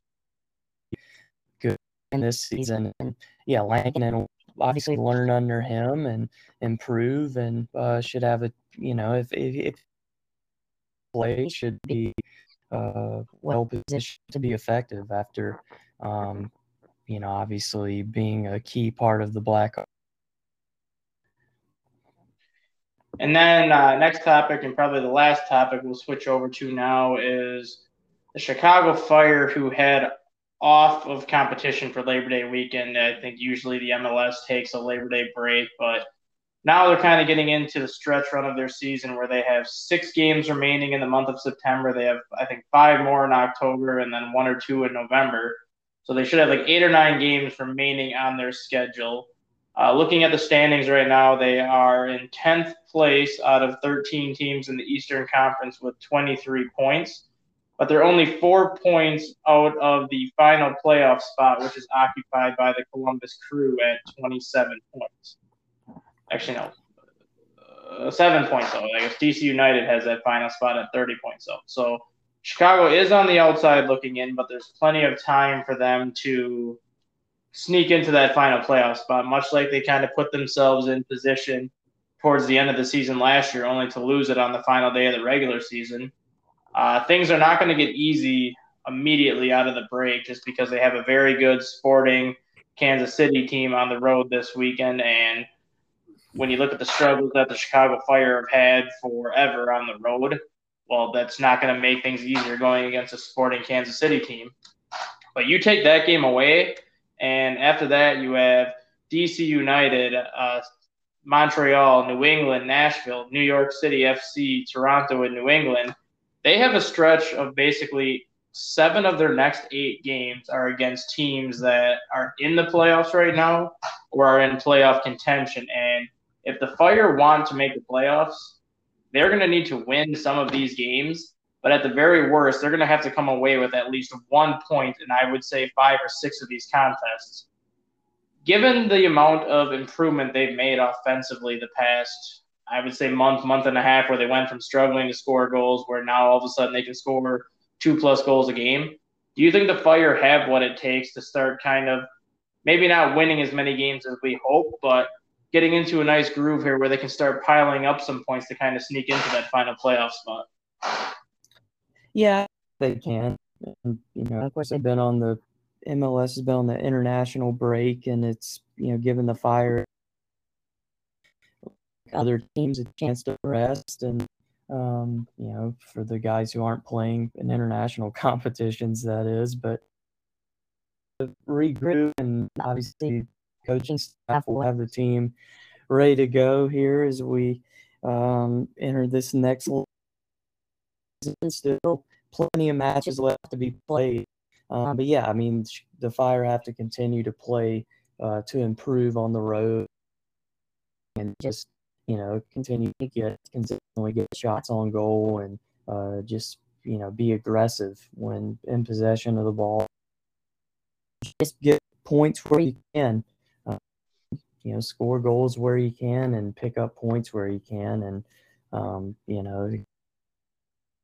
good in this season. And yeah, and obviously learn under him and improve and uh, should have a you know if if, if play should be uh, well positioned to be effective after um, you know obviously being a key part of the black and then uh, next topic and probably the last topic we'll switch over to now is the chicago fire who had off of competition for Labor Day weekend. I think usually the MLS takes a Labor Day break, but now they're kind of getting into the stretch run of their season where they have six games remaining in the month of September. They have, I think, five more in October and then one or two in November. So they should have like eight or nine games remaining on their schedule. Uh, looking at the standings right now, they are in 10th place out of 13 teams in the Eastern Conference with 23 points, but they're only four points out of the final playoff spot, which is occupied by the Columbus Crew at 27 points. Actually, no, uh, seven points though. I guess DC United has that final spot at 30 points though. So Chicago is on the outside looking in, but there's plenty of time for them to sneak into that final playoff spot, much like they kind of put themselves in position towards the end of the season last year, only to lose it on the final day of the regular season. Uh, things are not going to get easy immediately out of the break just because they have a very good sporting Kansas City team on the road this weekend. And when you look at the struggles that the Chicago Fire have had forever on the road, well, that's not going to make things easier going against a sporting Kansas City team. But you take that game away, and after that, you have DC United, uh, Montreal, New England, Nashville, New York City FC, Toronto, and New England. They have a stretch of basically seven of their next eight games are against teams that are in the playoffs right now or are in playoff contention. And if the Fire want to make the playoffs, they're going to need to win some of these games but at the very worst, they're going to have to come away with at least one point, and I would say five or six of these contests. Given the amount of improvement they've made offensively the past, I would say month, month and a half, where they went from struggling to score goals, where now all of a sudden they can score two plus goals a game. Do you think the Fire have what it takes to start kind of maybe not winning as many games as we hope, but getting into a nice groove here where they can start piling up some points to kind of sneak into that final playoff spot? Yeah, they can. And, you know, of course, they've been on the MLS has been on the international break, and it's you know given the fire other teams a chance to rest, and um, you know for the guys who aren't playing in international [LAUGHS] competitions, that is. But regroup, and obviously, coaching staff will have the team ready to go here as we um, enter this next season. still plenty of matches left to be played. Um, but yeah, I mean, the Fire have to continue to play uh, to improve on the road and just, you know, continue to get consistently get shots on goal and uh, just, you know, be aggressive when in possession of the ball. Just get points where you can. You know, score goals where you can and pick up points where you can. And, um, you know,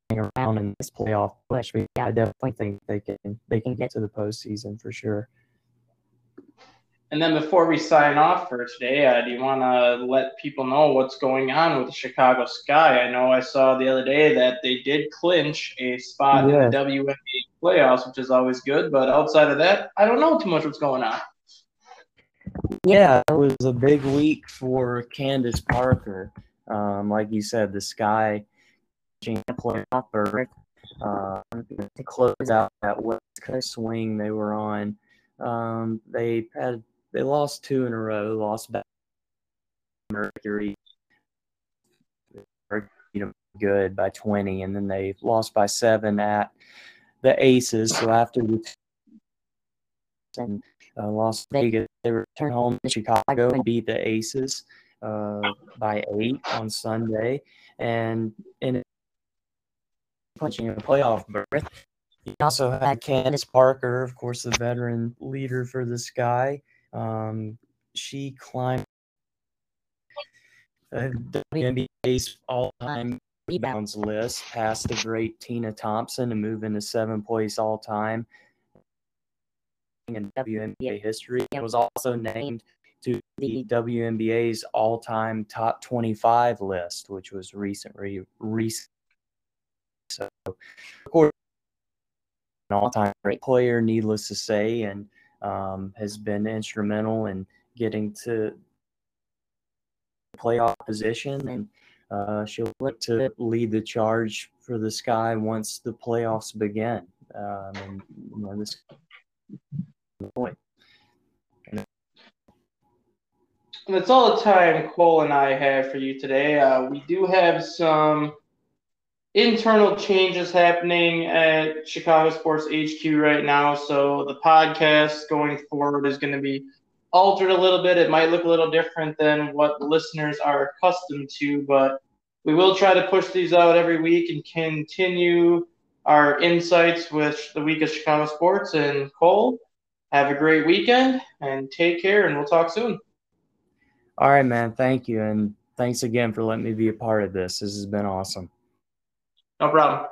hang around in this playoff push. But yeah, I definitely think they can they can get to the postseason for sure. And then before we sign off for today, uh, do you want to let people know what's going on with the Chicago Sky? I know I saw the other day that they did clinch a spot yeah. in the WNBA playoffs, which is always good. But outside of that, I don't know too much what's going on. Yeah, it was a big week for Candace Parker. Um, like you said, the Sky – playoff uh, to close out that West Coast swing they were on. Um, they had they lost two in a row, lost back Mercury, you know, good by 20, and then they lost by seven at the Aces. So after the and uh, Las Vegas, they returned home to Chicago and beat the Aces uh, by eight on Sunday, and in punching a playoff berth. You also had Candace Parker, of course, the veteran leader for the Sky. Um, she climbed uh, WNBA's all-time rebounds list past the great Tina Thompson and move into seventh place all-time in WNBA history. It was also named to the WNBA's all-time top 25 list, which was recently recent so, of course, an all-time great player, needless to say, and um, has been instrumental in getting to playoff position. And uh, she'll look to lead the charge for the Sky once the playoffs begin. Um, and you know, this point. that's all the time Cole and I have for you today. Uh, we do have some internal changes happening at Chicago Sports HQ right now. So the podcast going forward is going to be altered a little bit. It might look a little different than what listeners are accustomed to, but we will try to push these out every week and continue our insights with the week of Chicago sports. And Cole, have a great weekend and take care, and we'll talk soon. All right, man. Thank you. And thanks again for letting me be a part of this. This has been awesome. No problem.